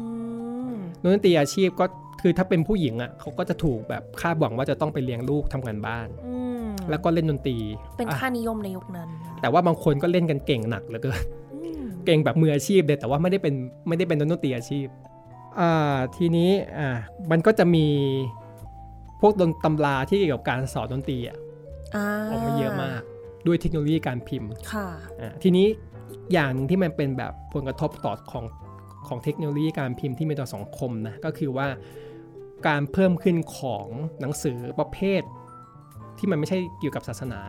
มนักดนตรีอาชีพก็คือถ้าเป็นผู้หญิงอะเขาก็จะถูกแบบคาดหวังว่าจะต้องไปเลี้ยงลูกทำงานบ้าน อืม แล้วก็เล่นดนตรี เป็นอะค่านิยมในยุคนั้น แต่ว่าบางคนก็เล่นกันเก่งหนักเหลือเกินอืมเก่งแบบมืออาชีพเลยแต่ว่าไม่ได้เป็นไม่ได้เป็นนักดนตรีอาชีพอ่าทีนี้อ่ามันก็จะมีพวกดนตำราที่เกี่ยวกับการสอนดนตรีอะอ่าออกมาเยอะมากด้วยเทคโนโลยีการพิมพ์ค่ะอ่าทีนี้อย่างหนึ่งที่มันเป็นแบบผลกระทบต่อของของเทคโนโลยีการพิมพ์ที่มีต่อสังคมนะก็คือว่าการเพิ่มขึ้นของหนังสือประเภท ที่มันไม่ใช่เกี่ยวกับศาสนา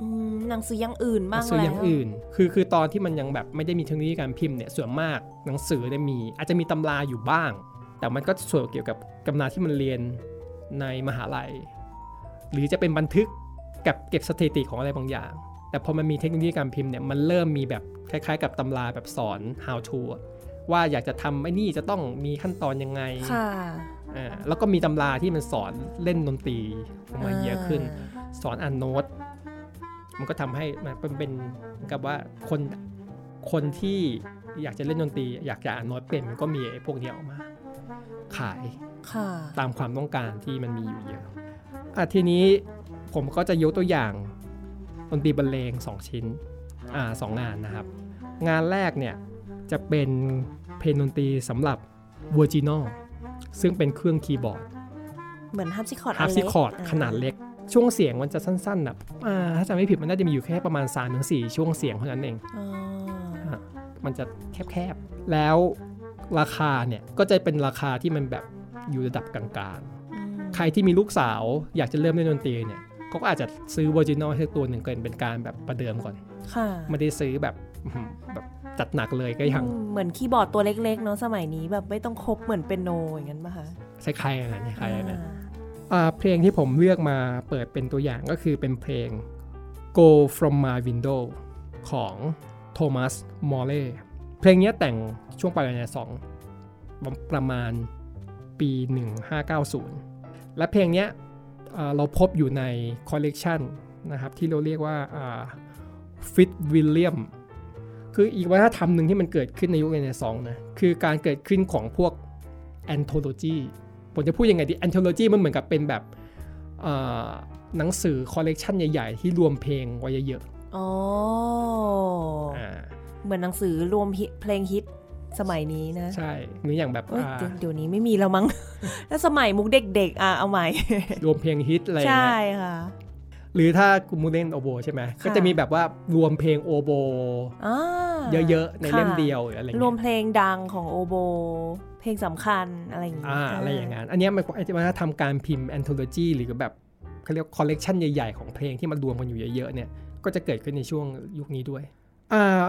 อืมหนังสืออย่างอื่นหบ้านังสือแล้อย่างวอื่น คือคือตอนที่มันยังแบบไม่ได้มีเทคโนโลยีการพิมพ์เนี่ยส่วนมากหนังสือเนี่ยมี อาจจะมีตำราอยู่บ้าง แต่มันก็ส่วนเกี่ยวกับตำราที่มันเรียนในมหาลัย หรือจะเป็นบันทึกกับเก็บสถิติของอะไรบางอย่าง แต่พอมันมีเทคโนโลยีการพิมพ์เนี่ยมันเริ่มมีแบบคล้ายๆ กับตำราแบบสอน how to อะว่าอยากจะทำไอ้นี่จะต้องมีขั้นตอนยังไงค่ะอ่า แล้วก็มีตำราที่มันสอนเล่นดนตรีออกมาเยอะขึ้น สอนอ่านโน้ต มันก็ทำให้มันเป็นเป็นเหมือนกับว่าคนคนที่อยากจะเล่นดนตรี อยากจะอ่านโน้ตเป็นมันก็มีไอ้พวกเนี้ยออกมา ขายค่ะตามความต้องการที่มันมีอยู่เยอะอะทีนี้ผมก็จะยกตัวอย่างดนตรีบรรเลง2ชิ้นอ่าสองงานนะครับ งานแรกเนี่ยจะเป็นเพลงดนตรีสำหรับ v i r g i n a l ซึ่งเป็นเครื่องคีย์บอร์ด เหมือน harpsichord harpsichord เล็กขนาดเล็ก ช่วงเสียงมันจะสั้นๆแบบอ่าถ้าจำไม่ผิดมันน่าจะมีอยู่แค่ประมาณ3-4ช่วงเสียงเท่านั้นเองอ๋อมันจะแคบๆ แล้วราคาเนี่ยก็จะเป็นราคาที่มันแบบอยู่ระดับกลางอืมๆใครที่มีลูกสาวอยากจะเริ่มเล่นดนตรีเนี่ยเขาก็อาจจะซื้อ v i r g i n a l ให้ตัวหนึ่งเกินเป็นการแบบประเดิมก่อนค่ะไม่ได้ซื้อแบบอื้อหือแบบ จัดหนักเลยก็ยังอืมเหมือนคีย์บอร์ดตัวเล็กๆเนาะสมัยนี้แบบไม่ต้องครบเหมือนเป็นโนอย่างนั้นป่ะคะคล้ายๆอย่างนั้นคล้ายๆอย่างนั้นอ่าอ่าเพลงที่ผมเลือกมาเปิดเป็นตัวอย่างก็คือเป็นเพลง Go From My Window ของโทมัสมอลเล่เพลงเนี้ยแต่งช่วงปลายปีสองประมาณปี 1590 และเพลงเนี้ยอ่าเราพบอยู่ในคอลเลกชันนะครับที่เราเรียกว่า Fitzwilliam คืออีกวัฒนธรรมหนึ่งที่มันเกิดขึ้นในยุคเรเนซองส์นะคือการเกิดขึ้นของพวก anthology ผมจะพูดยังไงดี anthology มันเหมือนกับเป็นแบบเอ่อหนังสือคอลเลกชันใหญ่ ๆ ที่รวมเพลงไว้เยอะอ๋อๆอ่าเหมือนหนังสือรวมฮิตเพลงฮิตสมัยนี้นะ ใช่หรืออย่างแบบเอ้ยอ่าเดี๋ยวเดี๋ยวนี้ไม่มีแล้วมั้ง แล้วสมัยมุกเด็กๆอะเอาใหม่ รวมเพลงฮิตอะไรอย่างใช่เงี้ยค่ะ หรือถ้าคุณมูเล่นโอโบใช่ไหมค่ะก็จะมีแบบว่ารวมเพลงโอโบอ่าเยอะๆ ในเล่มค่ะเดียวหรืออะไรรวเงี้มยเพลงดังของโอโบ เพลงสำคัญอะไรอย่างงี้อ่าอะไรอย่างนั้นอันเนี้ยมันมันถ้าทำการพิมพ์ anthology หรือแบบเขาเรียกคอลเลกชันใหญ่ๆ ของเพลงที่มันรวมกันอยู่เยอะๆเนี่ยก็จะเกิดขึ้นในช่วงยุคนี้ด้วยอ่า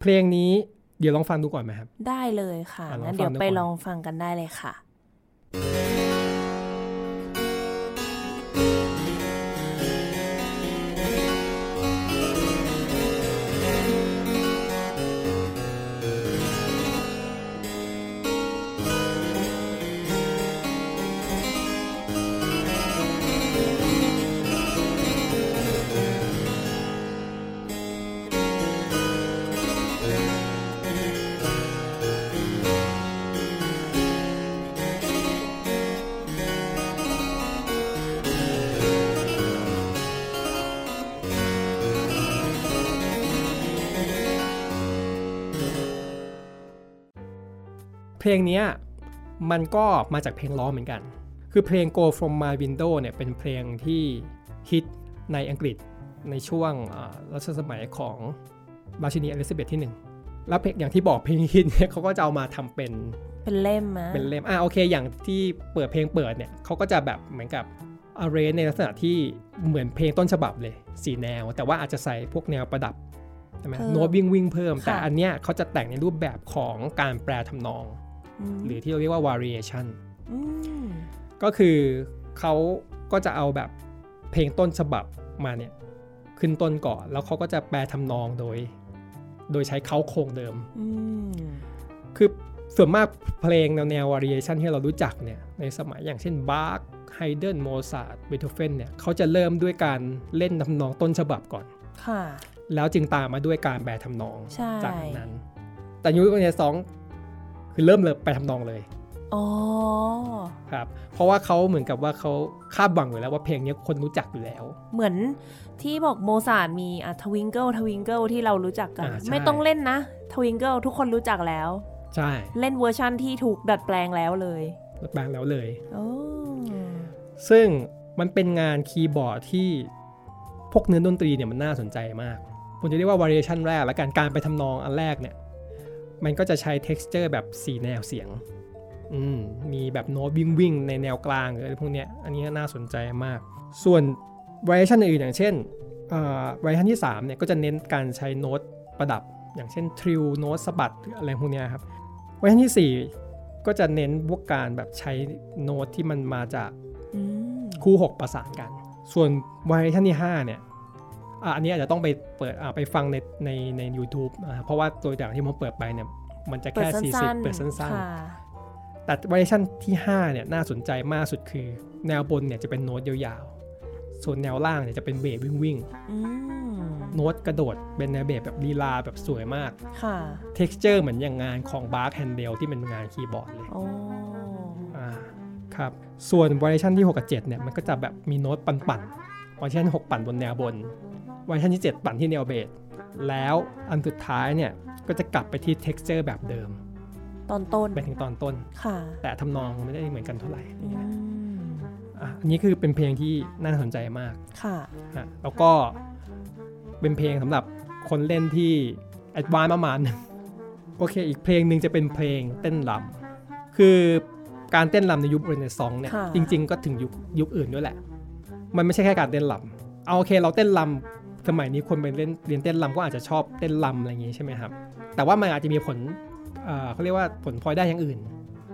เพลงนี้เดี๋ยวลองฟังดูก่อนไหมครับ ได้เลยค่ะอะลองงั้นเดี๋ยวฟังดูไปก่อนลองฟังกันได้เลยค่ะ เพลงเนี้ยมันก็มาจากเพลงล้อเหมือนกัน คือเพลง Go From My Window เนี่ยเป็นเพลงที่ฮิตในอังกฤษในช่วงอ่ารัชสมัยของราชินีอลิซาเบธที่ 1 แล้วเพลงอย่างที่บอกเพลงฮิตเนี่ยเขาก็จะเอามาทำเป็นเป็นเล่มมะเป็นเล่มอ่าโอเค อย่างที่เปิดเพลงเปิดเนี่ยเขาก็จะแบบเหมือนกับ arrange ในลักษณะที่เหมือนเพลงต้นฉบับเลยสีแนว แต่ว่าอาจจะใส่พวกแนวประดับใช่ไหมโน้ตวิ่งวิ่งเพิ่ม แต่อันเนี้ยเขาจะแต่งในรูปแบบของการแปรทำนอง หรือที่เราเรียกว่า variation มก็คือเขาก็จะเอาแบบเพลงต้นฉบับมาเนี่ย ขึ้นต้นก่อน แล้วเขาก็จะแปรทำนองโดย โดยใช้เค้าโครงเดิมอืมคือส่วนมากเพลงแนวแนว variation ที่เรารู้จักเนี่ย ในสมัยอย่างเช่นบาคไฮเดินโมซาร์ทเบโธเฟนเนี่ยเขาจะเริ่มด้วยการเล่นทำนองต้นฉบับก่อนค่ะแล้วจึงตามมาด้วยการแปรทำนองใช่จากนั้น แต่ยุคนี้สอง คือเริ่มเลยแปลทำนองเลยอ๋อครับเพราะว่าเขาเหมือนกับว่าเขาคาดหวังอยู่แล้วว่าเพลงนี้คนรู้จักอยู่แล้ว เหมือนที่บอกโมซาร์ทมีอะ Twinkle Twinkle ที่เรารู้จักกันอ่าใช่ไม่ต้องเล่นนะ Twinkle ทุกคนรู้จักแล้ว ใช่ เล่นเวอร์ชั่นที่ถูกดัดแปลงแล้วเลยแปลงแล้วเลยโอ้ซึ่งมันเป็นงานคีย์บอร์ดที่พวกเนื้อดนตรีเนี่ยมันน่าสนใจมากผมจะเรียกว่า variation แรกและการการไปทำนองอันแรกเนี่ย มันก็จะใช้ texture แบบ 4 แนวเสียงมมีแบบโน้ตวิ่งวิ่งในแนวกลางหรือะไรพวกเนี้ยอันนี้น่าสนใจมาก ส่วน variation อื่นๆอย่างเช่นอ่า variation ที่3เนี่ยก็จะเน้นการใช้โน้ตประดับ อย่างเช่นทริลโน้ตสะบัดอะไรพวกเนี้ยครับ variation ที่ 4 ก็จะเน้นพวกการแบบใช้โน้ตที่มันมาจากคู่ 6 ประสานกัน ส่วนวาไรชันที่5เนี่ย อะอันนี้อาจจะต้องไปเปิดอะไปฟังในในใน u t u b e อะเพราะว่าตัวอย่างที่ผมเปิดไปเนี่ยมันจะเปิดแค่สั้น40ๆเปิดสั้นค่ะๆแต่เวอร์ชันที่ 5 เนี่ยน่าสนใจมากสุดคือ แนวบนเนี่ยจะเป็นโน้ตยาวๆ ส่วนแนวล่างเนี่ยจะเป็นเบสวิ่งวิ่งอืมๆโน้ตกระโดดเป็นแนวเบสแบบลีลาแบบสวยมาก ค่ะ texture เหมือนอย่างงานของ Bach Handel ที่เป็นงานคีย์บอร์ดเลยโอ้อ่าครับ ส่วนเวอร์ชันที่ 6 กับ 7 เนี่ยมันก็จะแบบมีโน้ตปั่นๆเวอร์ชัน6 ปั่นบนแนวบน เวอร์ชันที่ 7 ปั่นที่แนวเบสแล้วอันสุดท้ายเนี่ย ก็จะกลับไปที่ texture แบบเดิม ตอนต้นไปถึงตอนต้นค่ะแต่ทำนองไม่ได้เหมือนกันเท่าไหร่อืมอะอันนี้คือเป็นเพลงที่น่าสนใจมากค่ะฮะแล้วก็เป็นเพลงสำหรับคนเล่นที่ advance ประมาณหนึงโอเค อีกเพลงหนึ่งจะเป็นเพลงเต้นรำคือการเต้นรำในยุคเรเนซองส์เนี่ยค่ะจริง ๆ ก็ถึงยุคยุคอื่นด้วยแหละ มันไม่ใช่แค่การเต้นรำเอาโอเคเราเต้นรำ สมัยนี้คนไปเล่นเรียนเต้นรำก็อาจจะชอบเต้นรำอะไรอย่างงี้ใช่ไหมครับ แต่ว่ามันอาจจะมีผลเอ่อเขาเรียกว่าผลพลอยได้อย่างอื่น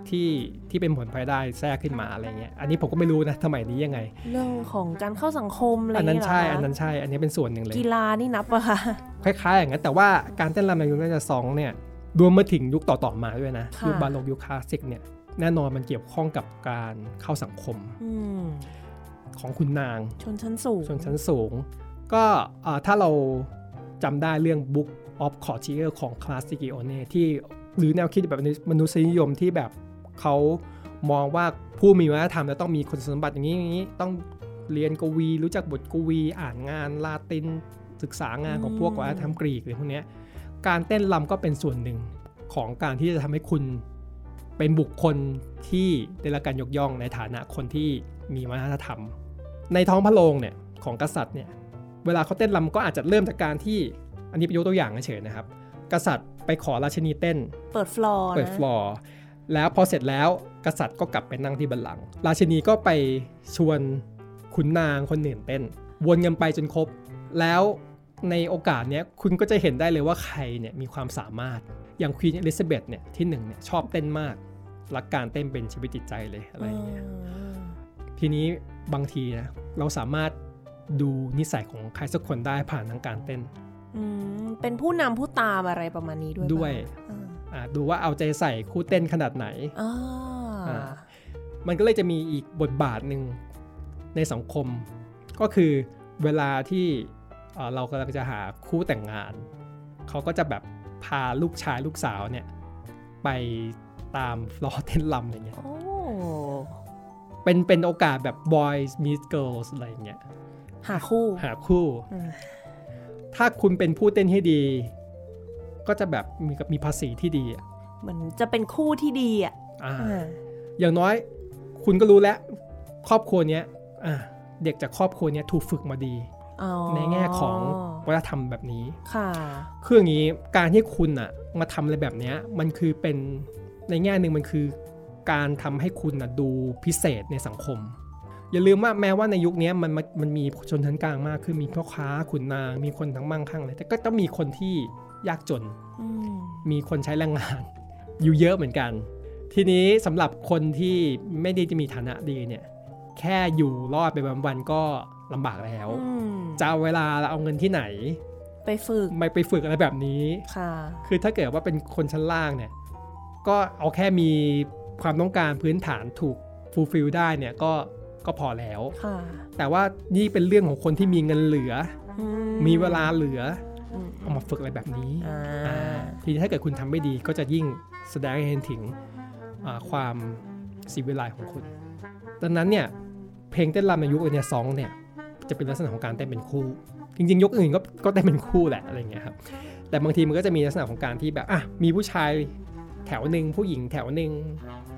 ที่ที่เป็นผลพลอยได้แทรกขึ้นมาอะไรเงี้ย อันนี้ผมก็ไม่รู้นะสมัยนี้ยังไง เรื่องของการเข้าสังคมอะไรอันนั้นย่างใช่เงี้ยเหรอันคะนั้นใช่ อันนี้เป็นส่วนหนึ่งเลย กีฬานี่นับอะค่ะคล้ายๆอย่างนั้น แต่ว่าการเต้นรำในยุคราชสองเนี่ยรวมมาถึงยุคต่อๆมาด้วยนะค่ะยุคบาโลกยุคคลาสสิกเนี่ยแน่นอนมันเกี่ยวข้องกับการเข้าสังคมอืมของคุณนาง ชนชั้นสูง ชนชั้นสูง ก็ถ้าเราจำได้เรื่อง Book of c o r t i e r ของคลาสสิกิโอเน่ที่หรือแนวคิดแบบมนุษยนิยมที่แบบเขามองว่าผู้มีวัฒนธรรมจะต้องมีคุณสมบัติอย่างนี้อย่างนี้ต้องเรียนกวี รู้จักบทกวี อ่านงานลาตินศึกษางานของพวกวัฒนธรรมกรีกหรือพวกนี้การเต้นรำก็เป็นส่วนหนึ่งของการที่จะทำให้คุณเป็นบุคคลที่ได้รับการยกย่องในฐานะคนที่มีวัฒนธรรม ในท้องพระโรงเนี่ยของกษัตริย์เนี่ย เวลาเขาเต้นรำก็อาจจะเริ่มจากการที่อันนี้เป็นยกตัวอย่างเฉยๆนะครับ กษัตริย์ไปขอราชินีเต้น เปิดฟลอร์เปิดนะฟลอร์แล้วพอเสร็จแล้วกษัตริย์ก็กลับไปนั่งที่บัลลังก์ราชินีก็ไปชวนขุนนางคนอื่นเต้น วนกันไปจนครบ แล้วในโอกาสเนี้ยคุณก็จะเห็นได้เลยว่าใครเนี่ยมีความสามารถอย่างควีนอลิซาเบธเนี่ยที่หนึ่งเนี่ยชอบเต้นมากรักการเต้นเป็นชีวิตจิตใจเลยอะไรอย่างเงี้ยทีนี้บางทีนะเราสามารถ ดูนิสัยของใครสักคนได้ผ่านทางการเต้นอืมเป็นผู้นำผู้ตามอะไรประมาณนี้ด้วยปะด้วยอ่าอ่าดูว่าเอาใจใส่คู่เต้นขนาดไหนอ่าอ่ามันก็เลยจะมีอีกบทบาทหนึ่งในสังคม ก็คือเวลาที่เอ่อเรากำลังจะหาคู่แต่งงาน เขาก็จะแบบพาลูกชายลูกสาวเนี่ย ไปตามฟลอร์เต้นรำอะไรเงี้ยโอ้เป็นเป็นโอกาสแบบ boys meet girls อะไรเงี้ย หาคู่ หาคู่อืมถ้าคุณเป็นผู้เต้นให้ดี ก็จะแบบมีกับมีภาษีที่ดีอะเหมือนจะเป็นคู่ที่ดีอะอ่าอ่าอย่างน้อย คุณก็รู้แล้ว ครอบครัวเนี้ยอ่าเด็กจากครอบครัวเนี้ยถูกฝึกมาดีอ๋อในแง่ของวัฒนธรรมแบบนี้ ค่ะ คืออย่างนี้การที่คุณอะมาทำอะไรแบบเนี้ย มันคือเป็นในแง่หนึ่งมันคือ การทำให้คุณอะดูพิเศษในสังคม อย่าลืมว่าแม้ว่าในยุคนี้มันมันมันมีชนชั้นกลางมากขึ้นมีพ่อค้าขุนนาง มีคนทั้งมั่งคั่งเลยแต่ก็ต้องมีคนที่ยากจนอืมมีคนใช้แรงงาน อยู่เยอะเหมือนกัน ทีนี้สำหรับคนที่ไม่ได้จะมีฐานะดีเนี่ยแค่อยู่รอดไปวันๆก็ลำบากแล้วอืมจะเอาเวลาเอาเงินที่ไหน ไปฝึกไม่ไปฝึกอะไรแบบนี้ค่ะ คือถ้าเกิดว่าเป็นคนชั้นล่างเนี่ย ก็เอาแค่มีความต้องการพื้นฐานถูกฟูลฟิลได้เนี่ยก็ ก็พอแล้วค่ะแต่ว่านี่เป็นเรื่องของคนที่มีเงินเหลืออืมีเวลาเหลืออืมเอามาฝึกอะไรแบบนี้อ่าอ่าทีนี้ถ้าเกิดคุณทำไม่ดีก็จะยิ่งแสดงให้เห็นถึงอ่าความสีวิไลของคุณ ดังนั้นเนี่ยเพลงเต้นรำในยุคเนี่ยซองเนี่ยจะเป็นลักษณะของการเต้นเป็นคู่ จริงๆยกอื่นก็ก็เต้นเป็นคู่แหละอะไรเงี้ยครับ แต่บางทีมันก็จะมีลักษณะของการที่แบบอะมีผู้ชายแถวหนึ่งผู้หญิงแถวหนึ่ง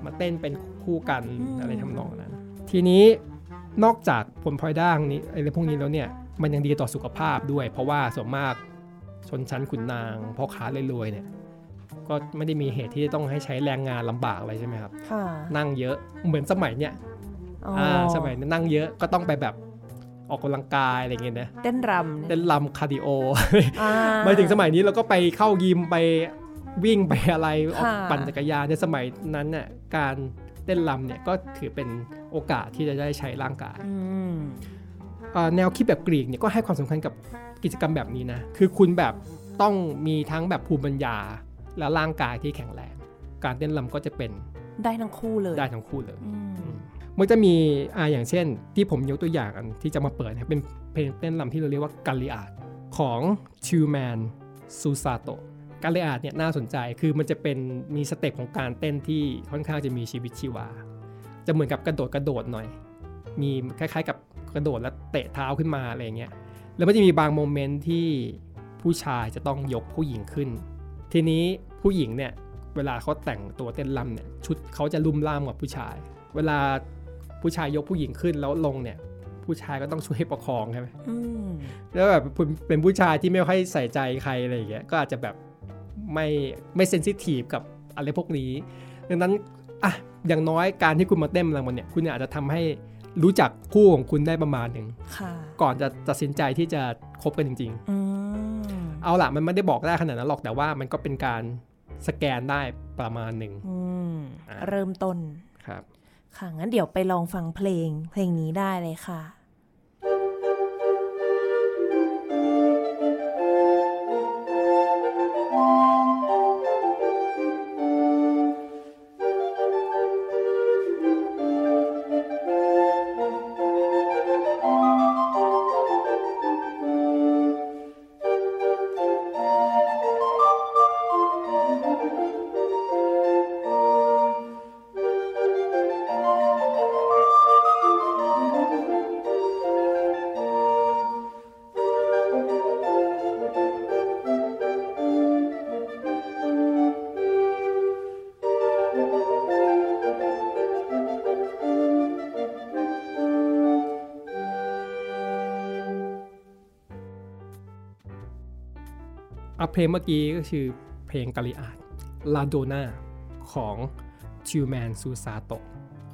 มาเต้นเป็นคู่กันอะไรทำนองนั้น ทีนี้นอกจากผลพลอยได้นี้อะไรพวกนี้แล้วเนี่ยมันยังดีต่อสุขภาพด้วย เพราะว่าส่วนมากชนชั้นขุนนางพ่อค้ารวยๆเนี่ยก็ไม่ได้มีเหตุที่จะต้องให้ใช้แรงงานลำบากอะไรใช่ไหมครับค่ะนั่งเยอะเหมือนสมัยเนี้ยอ๋อออ่าสมัยนี้นั่งเยอะก็ต้องไปแบบออกกำลังกายอะไรเงี้ยนะเต้นรำเนี่ยเต้นรำ cardio อ่ามาถึงสมัยนี้เราก็ไปเข้ายิมไปวิ่งไปอะไรออกค่ะปั่นจักรยานในสมัยนั้นน่ะการ เต้นรำเนี่ยก็ถือเป็นโอกาสที่จะได้ใช้ร่างกายอืมอ่าแนวคิดแบบกรีกเนี่ยก็ให้ความสำคัญกับกิจกรรมแบบนี้นะ คือคุณแบบต้องมีทั้งแบบภูมิปัญญา และร่างกายที่แข็งแรง การเต้นรำก็จะเป็นได้ทั้งคู่เลยได้ทั้งคู่เลยอืมมันจะมีอ่าอย่างเช่น ที่ผมยกตัวอย่างอันที่จะมาเปิดเนี่ยเป็นเพลงเต้นรำที่เราเรียกว่า galliard ของ Tielman Susato galliard เนี่ยน่าสนใจคือมันจะเป็นมี step ของการเต้นที่ค่อนข้างจะมีชีวิตชีวา จะเหมือนกับกระโดดกระโดดหน่อย มีคล้ายๆ กับกระโดดแล้วเตะเท้าขึ้นมาอะไรอย่างเงี้ยแล้วมันจะมีบาง moment ที่ผู้ชายจะต้องยกผู้หญิงขึ้น ทีนี้ผู้หญิงเนี่ยเวลาเขาแต่งตัวเต้นรำเนี่ยชุดเขาจะลุ่มล่ามกว่าผู้ชาย เวลาผู้ชายยกผู้หญิงขึ้นแล้วลงเนี่ยผู้ชายก็ต้องช่วยประคองใช่ไหมอืมแล้วแบบเป็นเป็นผู้ชายที่ไม่ค่อยใส่ใจใครอะไรอย่างเงี้ย ก็อาจจะแบบ ไม่ไม่เซนซิทีฟกับอะไรพวกนี้ ดังนั้นอะอย่างน้อยการที่คุณมาเต้นรำวันเนี่ยคุณอาจจะทำให้รู้จักคู่ของคุณได้ประมาณหนึ่งค่ะก่อนจะตัดสินใจที่จะคบกันจริงอืมๆเอาล่ะมันไม่ได้บอกได้ขนาดนั้นหรอกแต่ว่ามันก็เป็นการสแกนได้ประมาณหนึ่งอืมอะเริ่มต้นครับค่ะงั้นเดี๋ยวไปลองฟังเพลงเพลงนี้ได้เลยค่ะ เอาเพลงเมื่อกี้ก็คือเพลงกาลิอาดลาโดนาของชิวแมนซูซาโต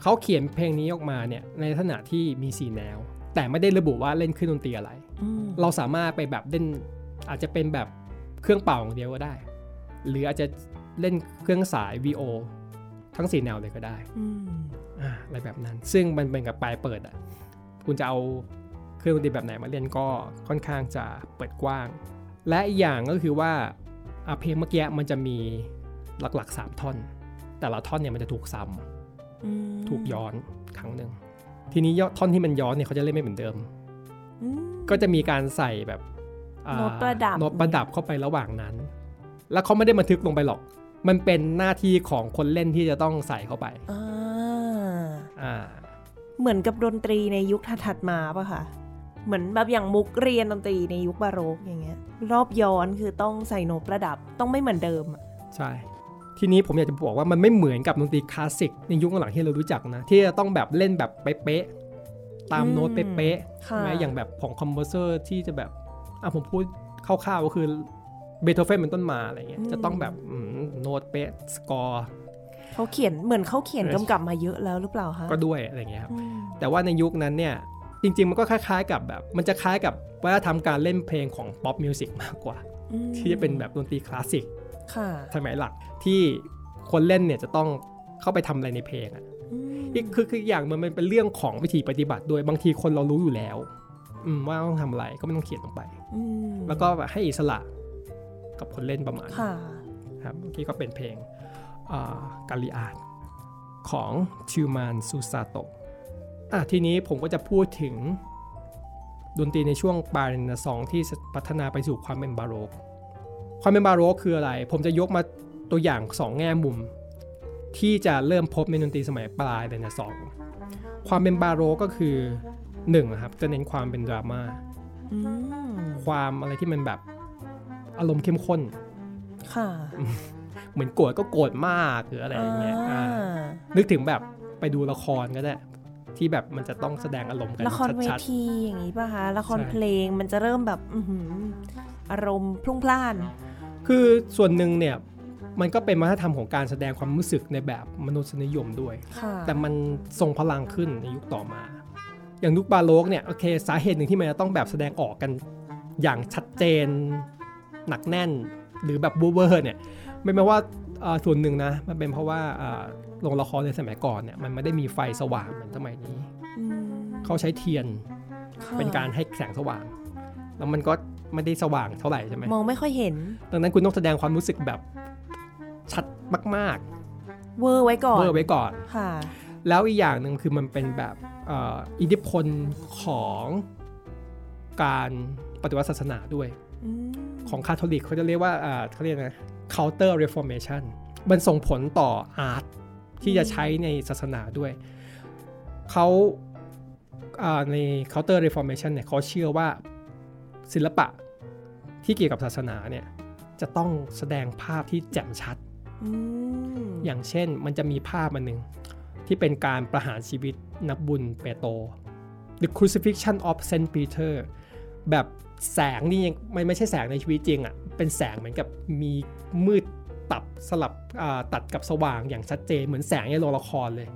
เขาเขียนเพลงนี้ออกมาเนี่ยในลักษณะที่มีสีแนว แต่ไม่ได้ระบุว่าเล่นเครื่องดนตรีอะไรอืมเราสามารถไปแบบเล่นอาจจะเป็นแบบเครื่องเป่าอย่างเดียวก็ได้ หรืออาจจะเล่นเครื่องสาย VO ทั้งสีแนวเลยก็ได้อืมอ่าอะไรแบบนั้น ซึ่งมันเป็นกับปลายเปิดอะคุณจะเอาเครื่องดนตรีแบบไหนมาเล่นก็ค่อนข้างจะเปิดกว้าง และอีกอย่างก็คือว่าอะเพลงเมื่อกี้มันจะมีหลักๆ 3 ท่อน แต่ละท่อนเนี่ยมันจะถูกซ้อืมำถูกย้อนครั้งหนึ่งทีนี้ยอดท่อนที่มันย้อนเนี่ยเขาจะเล่นไม่เหมือนเดิมอืมก็จะมีการใส่แบบอ่าโน้ตประดับโน้ตประดับเข้าไประหว่างนั้น แล้วเขาไม่ได้บันทึกลงไปหรอก มันเป็นหน้าที่ของคนเล่นที่จะต้องใส่เข้าไปอ่าอ่าเหมือนกับดนตรีในยุคถัดๆมาปะคะ เหมือนแบบอย่างมุกเรียนดนตรีในยุคบาโรกอย่างเงี้ย รอบย้อนคือต้องใส่โน้ตประดับต้องไม่เหมือนเดิมอะใช่ ทีนี้ผมอยากจะบอกว่ามันไม่เหมือนกับดนตรีคลาสสิกในยุคหลังที่เรารู้จักนะ ที่จะต้องแบบเล่นแบบเป๊ะๆตามโน้ตเป๊ะๆใช่ค่ะไหมอย่างแบบของ composer ที่จะแบบอะผมพูดคร่าวๆก็คือเบโธเฟนเป็นต้นมาอะไรเงี้ยจะต้องแบบอืมโน้ตเป๊ะสกอร์เขาเขียนเหมือนเขาเขียนกำกับมาเยอะแล้วหรือเปล่าคะก็ด้วยอะไรเงี้ยครับอืมแต่ว่าในยุคนั้นเนี่ย จริง ๆ มันก็คล้ายๆกับแบบ มันจะคล้ายกับวัฒนธรรมการเล่นเพลงของ pop music มากกว่าอืมที่จะเป็นแบบดนตรีคลาสสิกค่ะสมัยหลังที่คนเล่นเนี่ยจะต้องเข้าไปทำอะไรในเพลงอะอืมอีกคือคืออย่างมันมันเป็นเรื่องของวิธีปฏิบัติด้วยบางทีคนเรารู้อยู่แล้วอืมว่าต้องทำอะไรก็ไม่ต้องเขียนลงไปอืมแล้วก็แบบให้อิสระกับคนเล่นประมาณค่ะครับเมื่อกี้ก็เป็นเพลงกาลิอาดของชิวมานซูซาโตะ อะทีนี้ผมก็จะพูดถึง ดนตรีในช่วงปลายเรเนซองส์ที่พัฒนาไปสู่ความเป็นบาโรก ความเป็นบาโรกคืออะไร ผมจะยกมาตัวอย่างสองแง่มุม ที่จะเริ่มพบในดนตรีสมัยปลายเรเนซองส์ความเป็นบาโรกก็คือหนึ่งอะครับจะเน้นความเป็นดราม่าอืมความอะไรที่มันแบบอารมณ์เข้มข้น ค่ะ เหมือนโกรธก็โกรธมากหรืออะไรอย่างเงี้ยอ่าอ่านึกถึงแบบไปดูละครก็ได้ ที่แบบมันจะต้องแสดงอารมณ์กันละครเวชัดทีอย่างนี้ป่ะคะละครใช่เพลงมันจะเริ่มแบบอื้อหืออารมณ์พลุ่งพล่านๆคือส่วนหนึ่งเนี่ยมันก็เป็นวัฒนธรรมของการแสดงความรู้สึกในแบบมนุษยนิยมด้วยค่ะแต่มันทรงพลังขึ้นในยุคต่อมา อย่างยุคบาโลกเนี่ยโอเคสาเหตุหนึ่งที่มันจะต้องแบบแสดงออกกันอย่างชัดเจนหนักแน่นหรือแบบบูเวอร์เนี่ยไม่แม้ว่าเอ่อส่วนหนึ่งนะมันเป็นเพราะว่าเอ่อ โรงละครในสมัยก่อนเนี่ยมันไม่ได้มีไฟสว่างเหมือนสมัยนี้อืมเขาใช้เทียนค่ะเป็นการให้แสงสว่าง แล้วมันก็ไม่ได้สว่างเท่าไหร่ใช่ไหมมองไม่ค่อยเห็น ดังนั้นคุณต้องแสดงความรู้สึกแบบชัดมากเวอร์ไว้ก่อๆนเบอร์ไว้ก่อนค่ะ แล้วอีกอย่างหนึ่งคือมันเป็นแบบเอ่ออิทธิพลของการปฏิวัติศาสนาด้วยอืมของคาทอลิกเขาจะเรียกว่าอ่าเขาเรียกนะ counter reformation มันส่งผลต่ออาร์ต ที่จะใช้ในศาสนาด้วยเขาอ่าใน counter reformation เนี่ยเขาเชื่อว่าศิลปะที่เกี่ยวกับศาสนาเนี่ยจะต้องแสดงภาพที่แจ่มชัดอืมอย่างเช่นมันจะมีภาพอันหนึ่งที่เป็นการประหารชีวิตนักบุญเปโตร The Crucifixion of Saint Peter แบบแสงนี่ยังมันไม่ใช่แสงในชีวิตจริงอะ่ะ เป็นแสงเหมือนกับมีมืด ตับสลับอ่าตัดกับสว่างอย่างชัดเจนเหมือนแสงในโรงละครเลย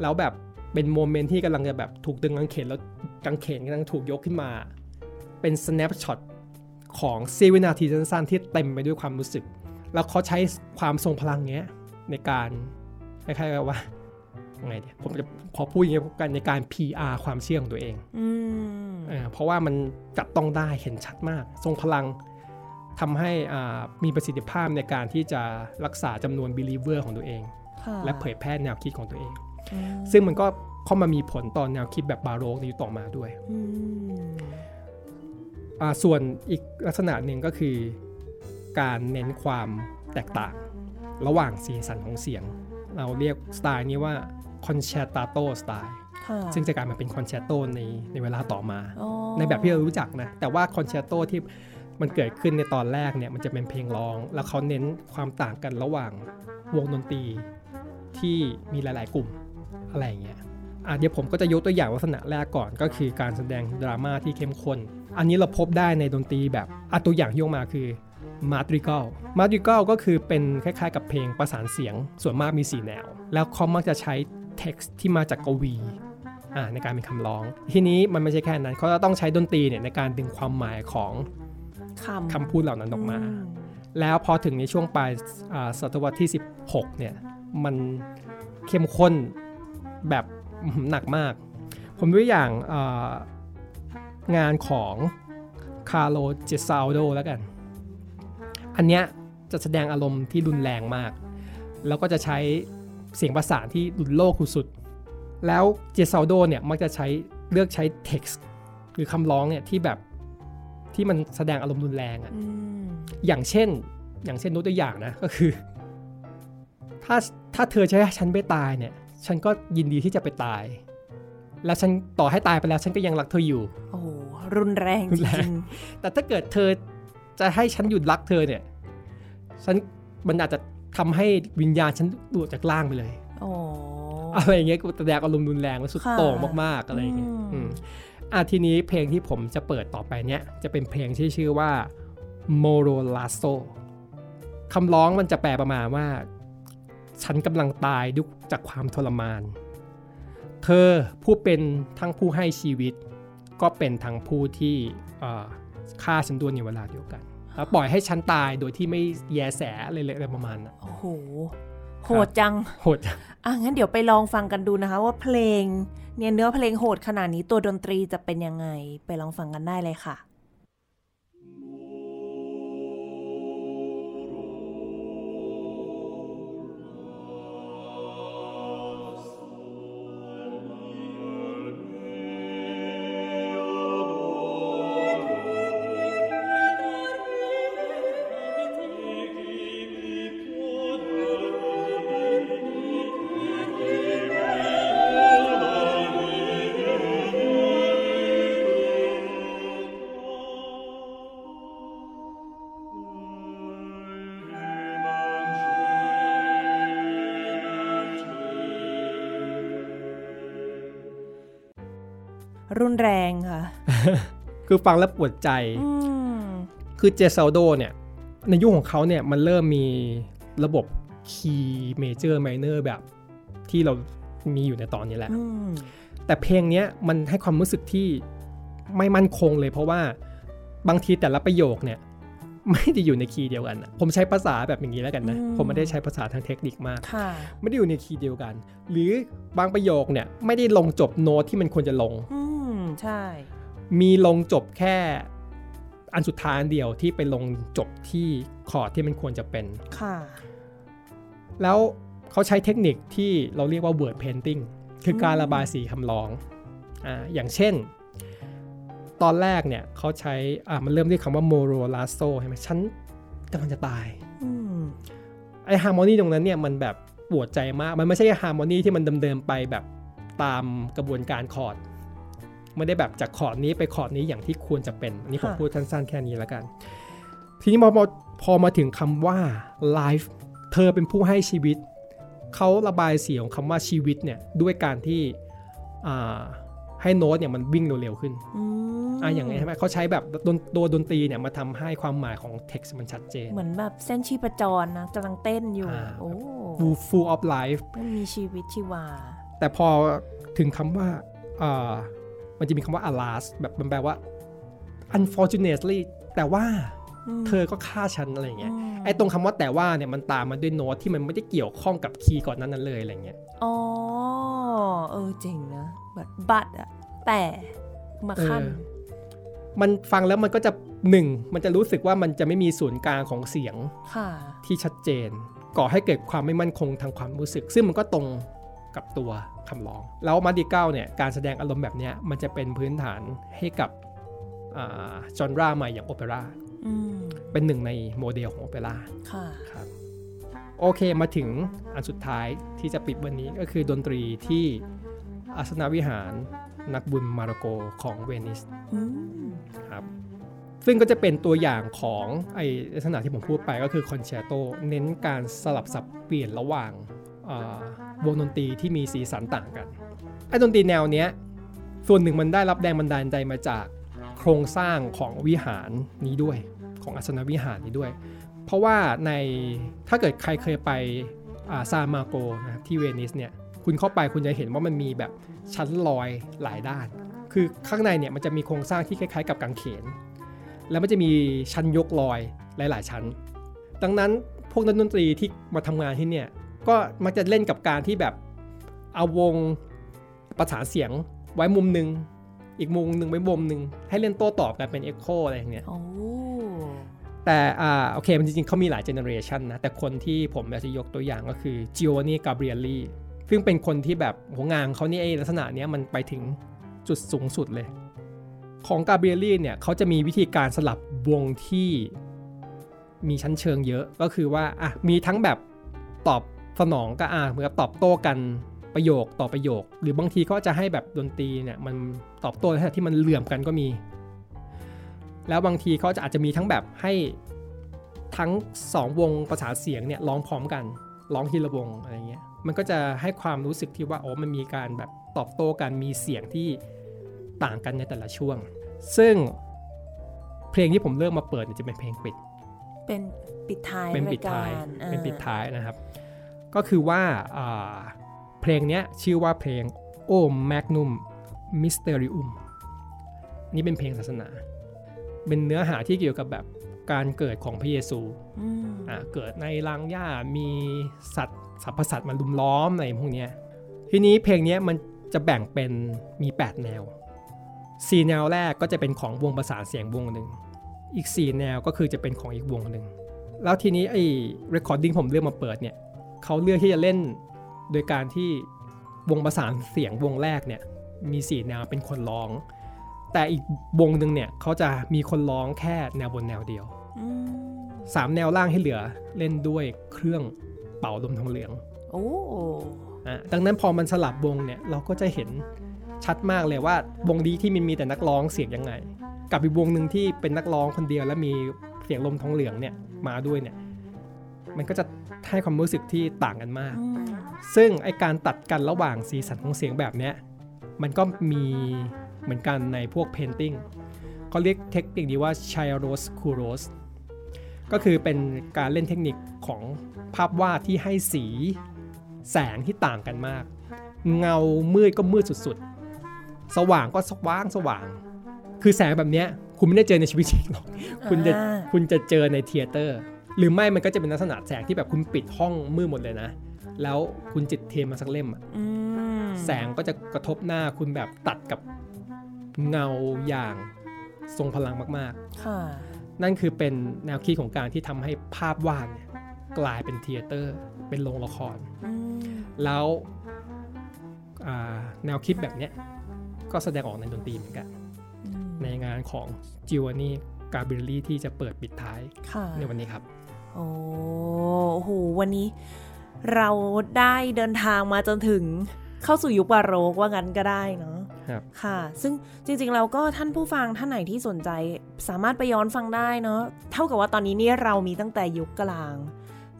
แล้วแบบเป็นโมเมนต์ที่กำลังจะแบบถูกดึงกางเขนแล้วกางเขนกำลังถูกยกขึ้นมา เป็น snapshot ของเสี้ยววินาทีสั้นๆที่เต็มไปด้วยความรู้สึก แล้วเขาใช้ความทรงพลังเนี้ยในการคล้ายๆกับว่าไงเดียผมจะขอพูดอย่างนี้กันในการ PR ความเชื่อของตัวเองอืมเออเพราะว่ามันจับต้องได้เห็นชัดมาก ทรงพลัง ทำให้อ่ามีประสิทธิภาพในการที่จะรักษาจำนวน believer ของตัวเองค่ะและเผยแพร่แนวคิดของตัวเองอืมซึ่งมันก็เข้ามามีผลต่อแนวคิดแบบบาโรกในยุคต่อมาด้วยอืมอ่าส่วนอีกลักษณะหนึ่งก็คือ การเน้นความแตกต่าง ระหว่างสีสันของเสียง เราเรียกสไตล์นี้ว่า concertato style ค่ะซึ่งจะกลายมาเป็น concerto ในในเวลาต่อมาอ๋อในแบบที่เรารู้จักนะ แต่ว่า concerto ที่ มันเกิดขึ้นในตอนแรกเนี่ยมันจะเป็นเพลงร้อง แล้วเขาเน้นความต่างกันระหว่างวงดนตรีที่มีหลาย ๆ กลุ่มอะไรอย่างเงี้ยอะเดี๋ยวผมก็จะยกตัวอย่างลักษณะแรกก่อนก็คือการแสดงดราม่าที่เข้มข้น อันนี้เราพบได้ในดนตรีแบบอะตัวอย่างที่ยกมาคือมาดริก a ลมาดริก a ลก็คือเป็นคล้ายๆ กับเพลงประสานเสียงส่วนมากมี4แนว แล้วเขามักจะใช้ text ที่มาจากกวีอ่าในการเป็นคำร้อง ทีนี้มันไม่ใช่แค่นั้นเขาจะต้องใช้ดนตรีเนี่ยในการดึงความหมายของ คำคำพูดเหล่านั้นออกมาอืแล้วพอถึงในช่วงปลายอ่าศตวรรษที่ 16 เนี่ย มันเข้มข้นแบบอื้อหือหนักมาก ผมยกตัวอย่างอ่างานของคาร์โลเจซาโดแล้วกัน อันเนี้ยจะแสดงอารมณ์ที่รุนแรงมาก แล้วก็จะใช้เสียงประสานที่รุนโลกสุดๆแล้วเจซาโดเนี่ยมักจะใช้เลือกใช้ text หรือคำร้องเนี่ยที่แบบ ที่มันแสดงอารมณ์รุนแรงอะอืมอย่างเช่น อย่างเช่นยกตัวอย่างนะก็คือ ถ้าถ้าเธอจะให้ฉันไปตายเนี่ย ฉันก็ยินดีที่จะไปตาย แล้วฉันต่อให้ตายไปแล้ว ฉันก็ยังรักเธออยู่ โอ้โหรุนแรงรุจนแรงริงแต่ถ้าเกิดเธอจะให้ฉันหยุดรักเธอเนี่ย ฉันมันอาจจะทำให้วิญญาณฉันหลุดจากร่างไปเลยๆโอ้อะไรอย่างเงี้ยกูแสดงอารมณ์รุนแรงและสุดค่ะโต่งมากๆอะไรอย่างเงี้ย อะทีนี้เพลงที่ผมจะเปิดต่อไปเนี้ยจะเป็นเพลงที่ชื่อว่า Moro l a s o คำร้องมันจะแปลประมาณว่า ฉันกำลังตายด้วยจากความทรมาน เธอผู้เป็นทั้งผู้ให้ชีวิต ก็เป็นทั้งผู้ที่ฆ่าฉันด้วยในเวลาเดียวกันแล้วปล่อยให้ฉันตายโดยที่ไม่แยแสอะไรเลยประมาณนั้นโอ้โห โหดจัง โหดอะงั้นเดี๋ยวไปลองฟังกันดูนะคะว่าเพลงเนี่ยเนื้อเพลงโหดขนาดนี้ตัวดนตรีจะเป็นยังไง ไปลองฟังกันได้เลยค่ะ นแรงค่ะ คือฟังแล้วปวดใจอืมคือเจซ a ลโดเนี่ย ในยุคของเขาเนี่ยมันเริ่มมีระบบ key major minor แบบที่เรามีอยู่ในตอนนี้แหละอืมแต่เพลงเนี้ยมันให้ความรู้สึกที่ไม่มั่นคงเลยเพราะว่าบางทีแต่ละประโยคเนี่ย ไม่ได้อยู่ใน key เดียวกันอะผมใช้ภาษาแบบอย่างนี้แล้วกันนะ ผมไม่ได้ใช้ภาษาทางเทคนิคมากค่ะไม่ได้อยู่ใน key เดียวกัน หรือบางประโยคเนี่ยไม่ได้ลงจบโน้ตที่มันควรจะลงอืม ใช่ มีลงจบแค่อันสุดท้ายอันเดียวที่ไปลงจบที่คอร์ดที่มันควรจะเป็นค่ะ แล้วเขาใช้เทคนิคที่เราเรียกว่า word painting คือการระบายสีคำร้องอ่าอย่างเช่น ตอนแรกเนี่ยเขาใช้อ่ามันเริ่มด้วยคำว่า moro lasso ใช่ไหมฉันกำลังจะตายอืมไอ harmony ตรงนั้นเนี่ยมันแบบปวดใจมาก มันไม่ใช่ harmony ที่มันเดิมๆไปแบบตามกระบวนการคอร์ด ไม่ได้แบบจากคอร์ดนี้ไปคอร์ดนี้อย่างที่ควรจะเป็นอันนี้ผมพูดสั้นๆแค่นี้แล้วกัน ทีนี้พอพอพอมาถึงคำว่า life เธอเป็นผู้ให้ชีวิต เขาระบายเสียงคำว่าชีวิตเนี่ยด้วยการที่อ่าให้โน้ตเนี่ยมันวิ่งเร็วๆขึ้นอืมอ่าอย่างนี้ใช่ไหมเขาใช้แบบดนตัวดนตรีเนี่ยมาทำให้ความหมายของ text มันชัดเจน เหมือนแบบเส้นชีพจรนะกำลังเต้นอยู่อ่าโอ้ full full of life มันมีชีวิตชีวา แต่พอถึงคำว่าอ่า มันจะมีคำว่า alas แบบมันแปลว่า unfortunately แต่ว่าอืมเธอก็ฆ่าฉันอะไรอย่างเงี้ยอืมไอ้ตรงคำว่าแต่ว่าเนี่ยมันตามมาด้วยโน้ตที่มันไม่ได้เกี่ยวข้องกับคีย์ก่อนนั้นนั้นเลยอะไรเงี้ยอ๋อเออเจ๋งนะแบบบัตอะแต่มาขั้นเออมันฟังแล้วมันก็จะหนึ่งมันจะรู้สึกว่ามันจะไม่มีศูนย์กลางของเสียงค่ะที่ชัดเจน ก่อให้เกิดความไม่มั่นคงทางความรู้สึก ซึ่งมันก็ตรง กับตัวคำร้อง แล้วมาดิเก้าเนี่ยการแสดงอารมณ์แบบเนี้ยมันจะเป็นพื้นฐานให้กับจอนราใหม่อย่างโอเปร่าอืมเป็นหนึ่งในโมเดลของโอเปร่าค่ะครับโอเคมาถึงอันสุดท้ายที่จะปิดวันนี้ก็คือดนตรีที่อาสนาวิหารนักบุญมาระโกของเวนิสอืมครับซึ่งก็จะเป็นตัวอย่างของไอลักษณะที่ผมพูดไปก็คือคอนแชร์โต เน้นการสลับสับเปลี่ยนระหว่างอ่า วงดนตรีที่มีสีสันต่างกันไอ้ดนตรีแนวเนี้ยส่วนหนึ่งมันได้รับแรงบันดาลใจมาจากโครงสร้างของวิหารนี้ด้วย ของอาสนวิหารนี้ด้วย เพราะว่าในถ้าเกิดใครเคยไปซานมาร์โกนะที่เวนิสเนี่ยคุณเข้าไปคุณจะเห็นว่ามันมีแบบชั้นลอยหลายด้าน คือข้างในเนี่ยมันจะมีโครงสร้างที่คล้ายๆ กับกางเขน แล้วมันจะมีชั้นยกลอยหลาย ๆ ชั้น ดังนั้นพวกนักดนตรีที่มาทำงานที่เนี่ย ก็มักจะเล่นกับการที่แบบเอาวงประสานเสียงไว้มุมหนึ่งอีกมุมหนึ่งไว้มุมหนึ่งให้เล่นโต้ตอบกันเป็นเอ็กโคอะไรอย่างเงี้ยโอ้แต่อ่าโอเคมันจริงๆเขามีหลาย generation นะ แต่คนที่ผมอยากจะยกตัวอย่างก็คือจิโอวานนี่กาเบรียลีซึ่งเป็นคนที่แบบโหงานเขานี่ไอ้ลักษณะเนี้ยมันไปถึงจุดสูงสุดเลย ของกาเบรียลีเนี่ยเขาจะมีวิธีการสลับวงที่มีชั้นเชิงเยอะก็คือว่าอะมีทั้งแบบตอบ สนองก็อะเหมือนกับตอบโต้กันประโยคต่อประโยค หรือบางทีก็จะให้แบบดนตรีเนี่ยมันตอบโต้ในขณะที่มันเหลื่อมกันก็มี แล้วบางทีเขาจะอาจจะมีทั้งแบบให้ทั้งสองวงประสานเสียงเนี่ยร้องพร้อมกันร้องทีละวงอะไรเงี้ยมันก็จะให้ความรู้สึกที่ว่าโอ้มันมีการแบบตอบโต้กันมีเสียงที่ต่างกันในแต่ละช่วง ซึ่งเพลงที่ผมเลือกมาเปิดเนี่ยจะเป็นเพลงปิด เป็นปิดท้ายเป็นปิดรท้ายกรอ่เป็นปิดท้ายนะครับ ก็คือว่าอ่าเพลงเนี้ยชื่อว่าเพลง O Magnum Mysterium นี่เป็นเพลงศาสนา เป็นเนื้อหาที่เกี่ยวกับแบบการเกิดของพระเยซูอืมอ่าเกิดในรังหญ้ามีสัตว์สรรพสัตว์มาลุมล้อมอะไรพวกเนี้ยทีนี้เพลงเนี้ยมันจะแบ่งเป็นมี 8 แนว 4 แนวแรกก็จะเป็นของวงประสานเสียงวงหนึ่ง อีก 4 แนวก็คือจะเป็นของอีกวงหนึ่ง แล้วทีนี้ไอ้ recording ผมเลือกมาเปิดเนี่ย เขาเลือกที่จะเล่น โดยการที่วงประสานเสียงวงแรกเนี่ยมี4แนวเป็นคนร้อง แต่อีกวงหนึ่งเนี่ยเขาจะมีคนร้องแค่แนวบนแนวเดียวอืมสามแนวล่างให้เหลือเล่นด้วยเครื่องเป่าลมทองเหลืองโอ้อะดังนั้นพอมันสลับวงเนี่ยเราก็จะเห็นชัดมากเลยว่าวงดีที่มันมีแต่นักร้องเสียงยังไง กับอีกวงหนึ่งที่เป็นนักร้องคนเดียวแล้วมีเสียงลมทองเหลืองเนี่ยมาด้วยเนี่ยมันก็จะ ให้ความรู้สึกที่ต่างกันมากอืมซึ่งไอการตัดกันระหว่างสีสันของเสียงแบบเนี้ยมันก็มีเหมือนกันในพวกเพนติ้งเขาเรียกเทคนิคนี้ว่า c h i r o s c u r o s ก็คือเป็นการเล่นเทคนิคของภาพวาดที่ให้สีแสงที่ต่างกันมาก เงามืดก็มืดสุดๆ สว่างก็สว่างสว่าง คือแสงแบบเนี้ยคุณไม่ได้เจอในชีวิตจริงหรอก คุณจะอ่าคุณจะเจอใน theater หรือไม่มันก็จะเป็นลักษณะแสงที่แบบคุณปิดห้องมืดหมดเลยนะ แล้วคุณจุดเทียนมาสักเล่มอะอืมแสงก็จะกระทบหน้าคุณแบบตัดกับเงาอย่างทรงพลังมากค่ะๆนั่นคือเป็นแนวคิดของการที่ทำให้ภาพวาดเนี่ยกลายเป็น theater เป็นโรงละครอืมแล้วอ่าแนวคิดแบบเนี้ยก็แสดงออกในดนตรีเหมือนกันอืมในงานของจิวานี่กาเบรลี่ที่จะเปิดปิดท้ายค่ะในวันนี้ครับ โอ้โหวันนี้ เราได้เดินทางมาจนถึงเข้าสู่ยุคบาโรกว่างั้นก็ได้เนาะครับค่ะ ซึ่งจริงๆเราก็ท่านผู้ฟังท่านไหนที่สนใจสามารถไปย้อนฟังได้เนาะเท่ากับว่าตอนนี้เนี่ยเรามีตั้งแต่ยุคกลาง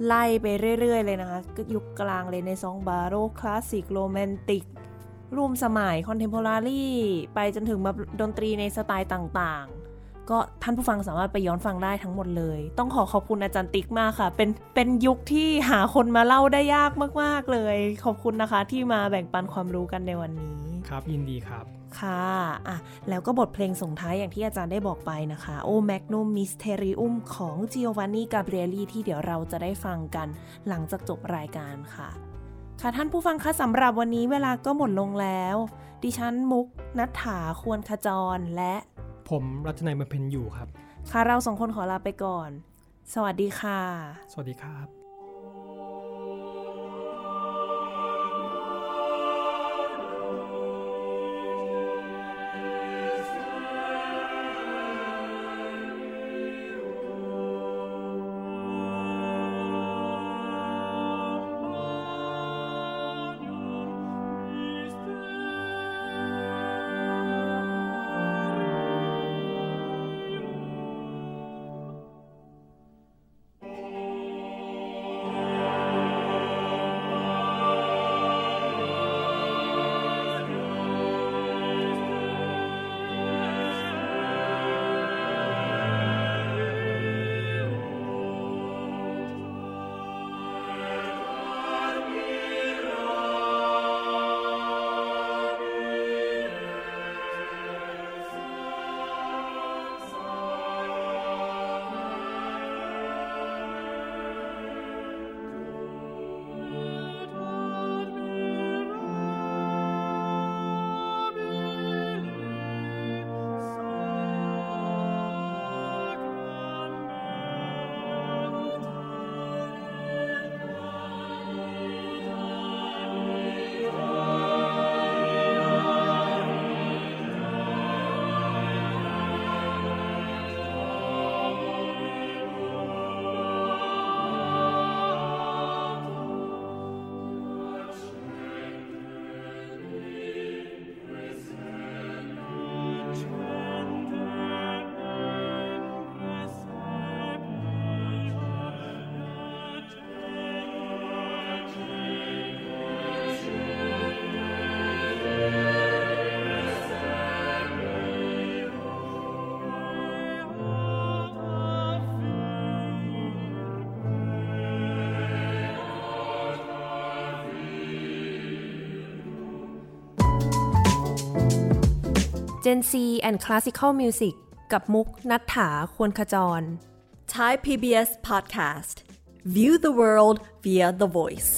ไล่ไปเรื่อย ๆ เลยนะคะก็ยุคกลางเรเนซองส์บาโรกคลาสสิกโรแมนติกร่วมสมัย contemporary ไปจนถึงแบบดนตรีในสไตล์ต่างๆ ก็ท่านผู้ฟังสามารถไปย้อนฟังได้ทั้งหมดเลย ต้องขอขอบคุณอาจารย์ติ๊กมากค่ะ เป็นเป็นยุคที่หาคนมาเล่าได้ยากมาก ๆ เลย ขอบคุณนะคะที่มาแบ่งปันความรู้กันในวันนี้ ครับยินดีครับค่ะอะ แล้วก็บทเพลงส่งท้ายอย่างที่อาจารย์ได้บอกไปนะคะ O magnum mysterium ของ Giovanni Gabrieli ที่เดี๋ยวเราจะได้ฟังกันหลังจากจบรายการค่ะ ค่ะท่านผู้ฟังคะสำหรับวันนี้เวลาก็หมดลงแล้ว ดิฉันมุกนัฐถาควรขจรและ ผมรัชนัยบำเพ็ญอยู่ครับ ค่ะเราสองคนขอลาไปก่อน สวัสดีค่ะ สวัสดีครับ Gen C and Classical Music กับมุกนัฐถาควรขจร Thai PBS podcast. View the world via the voice.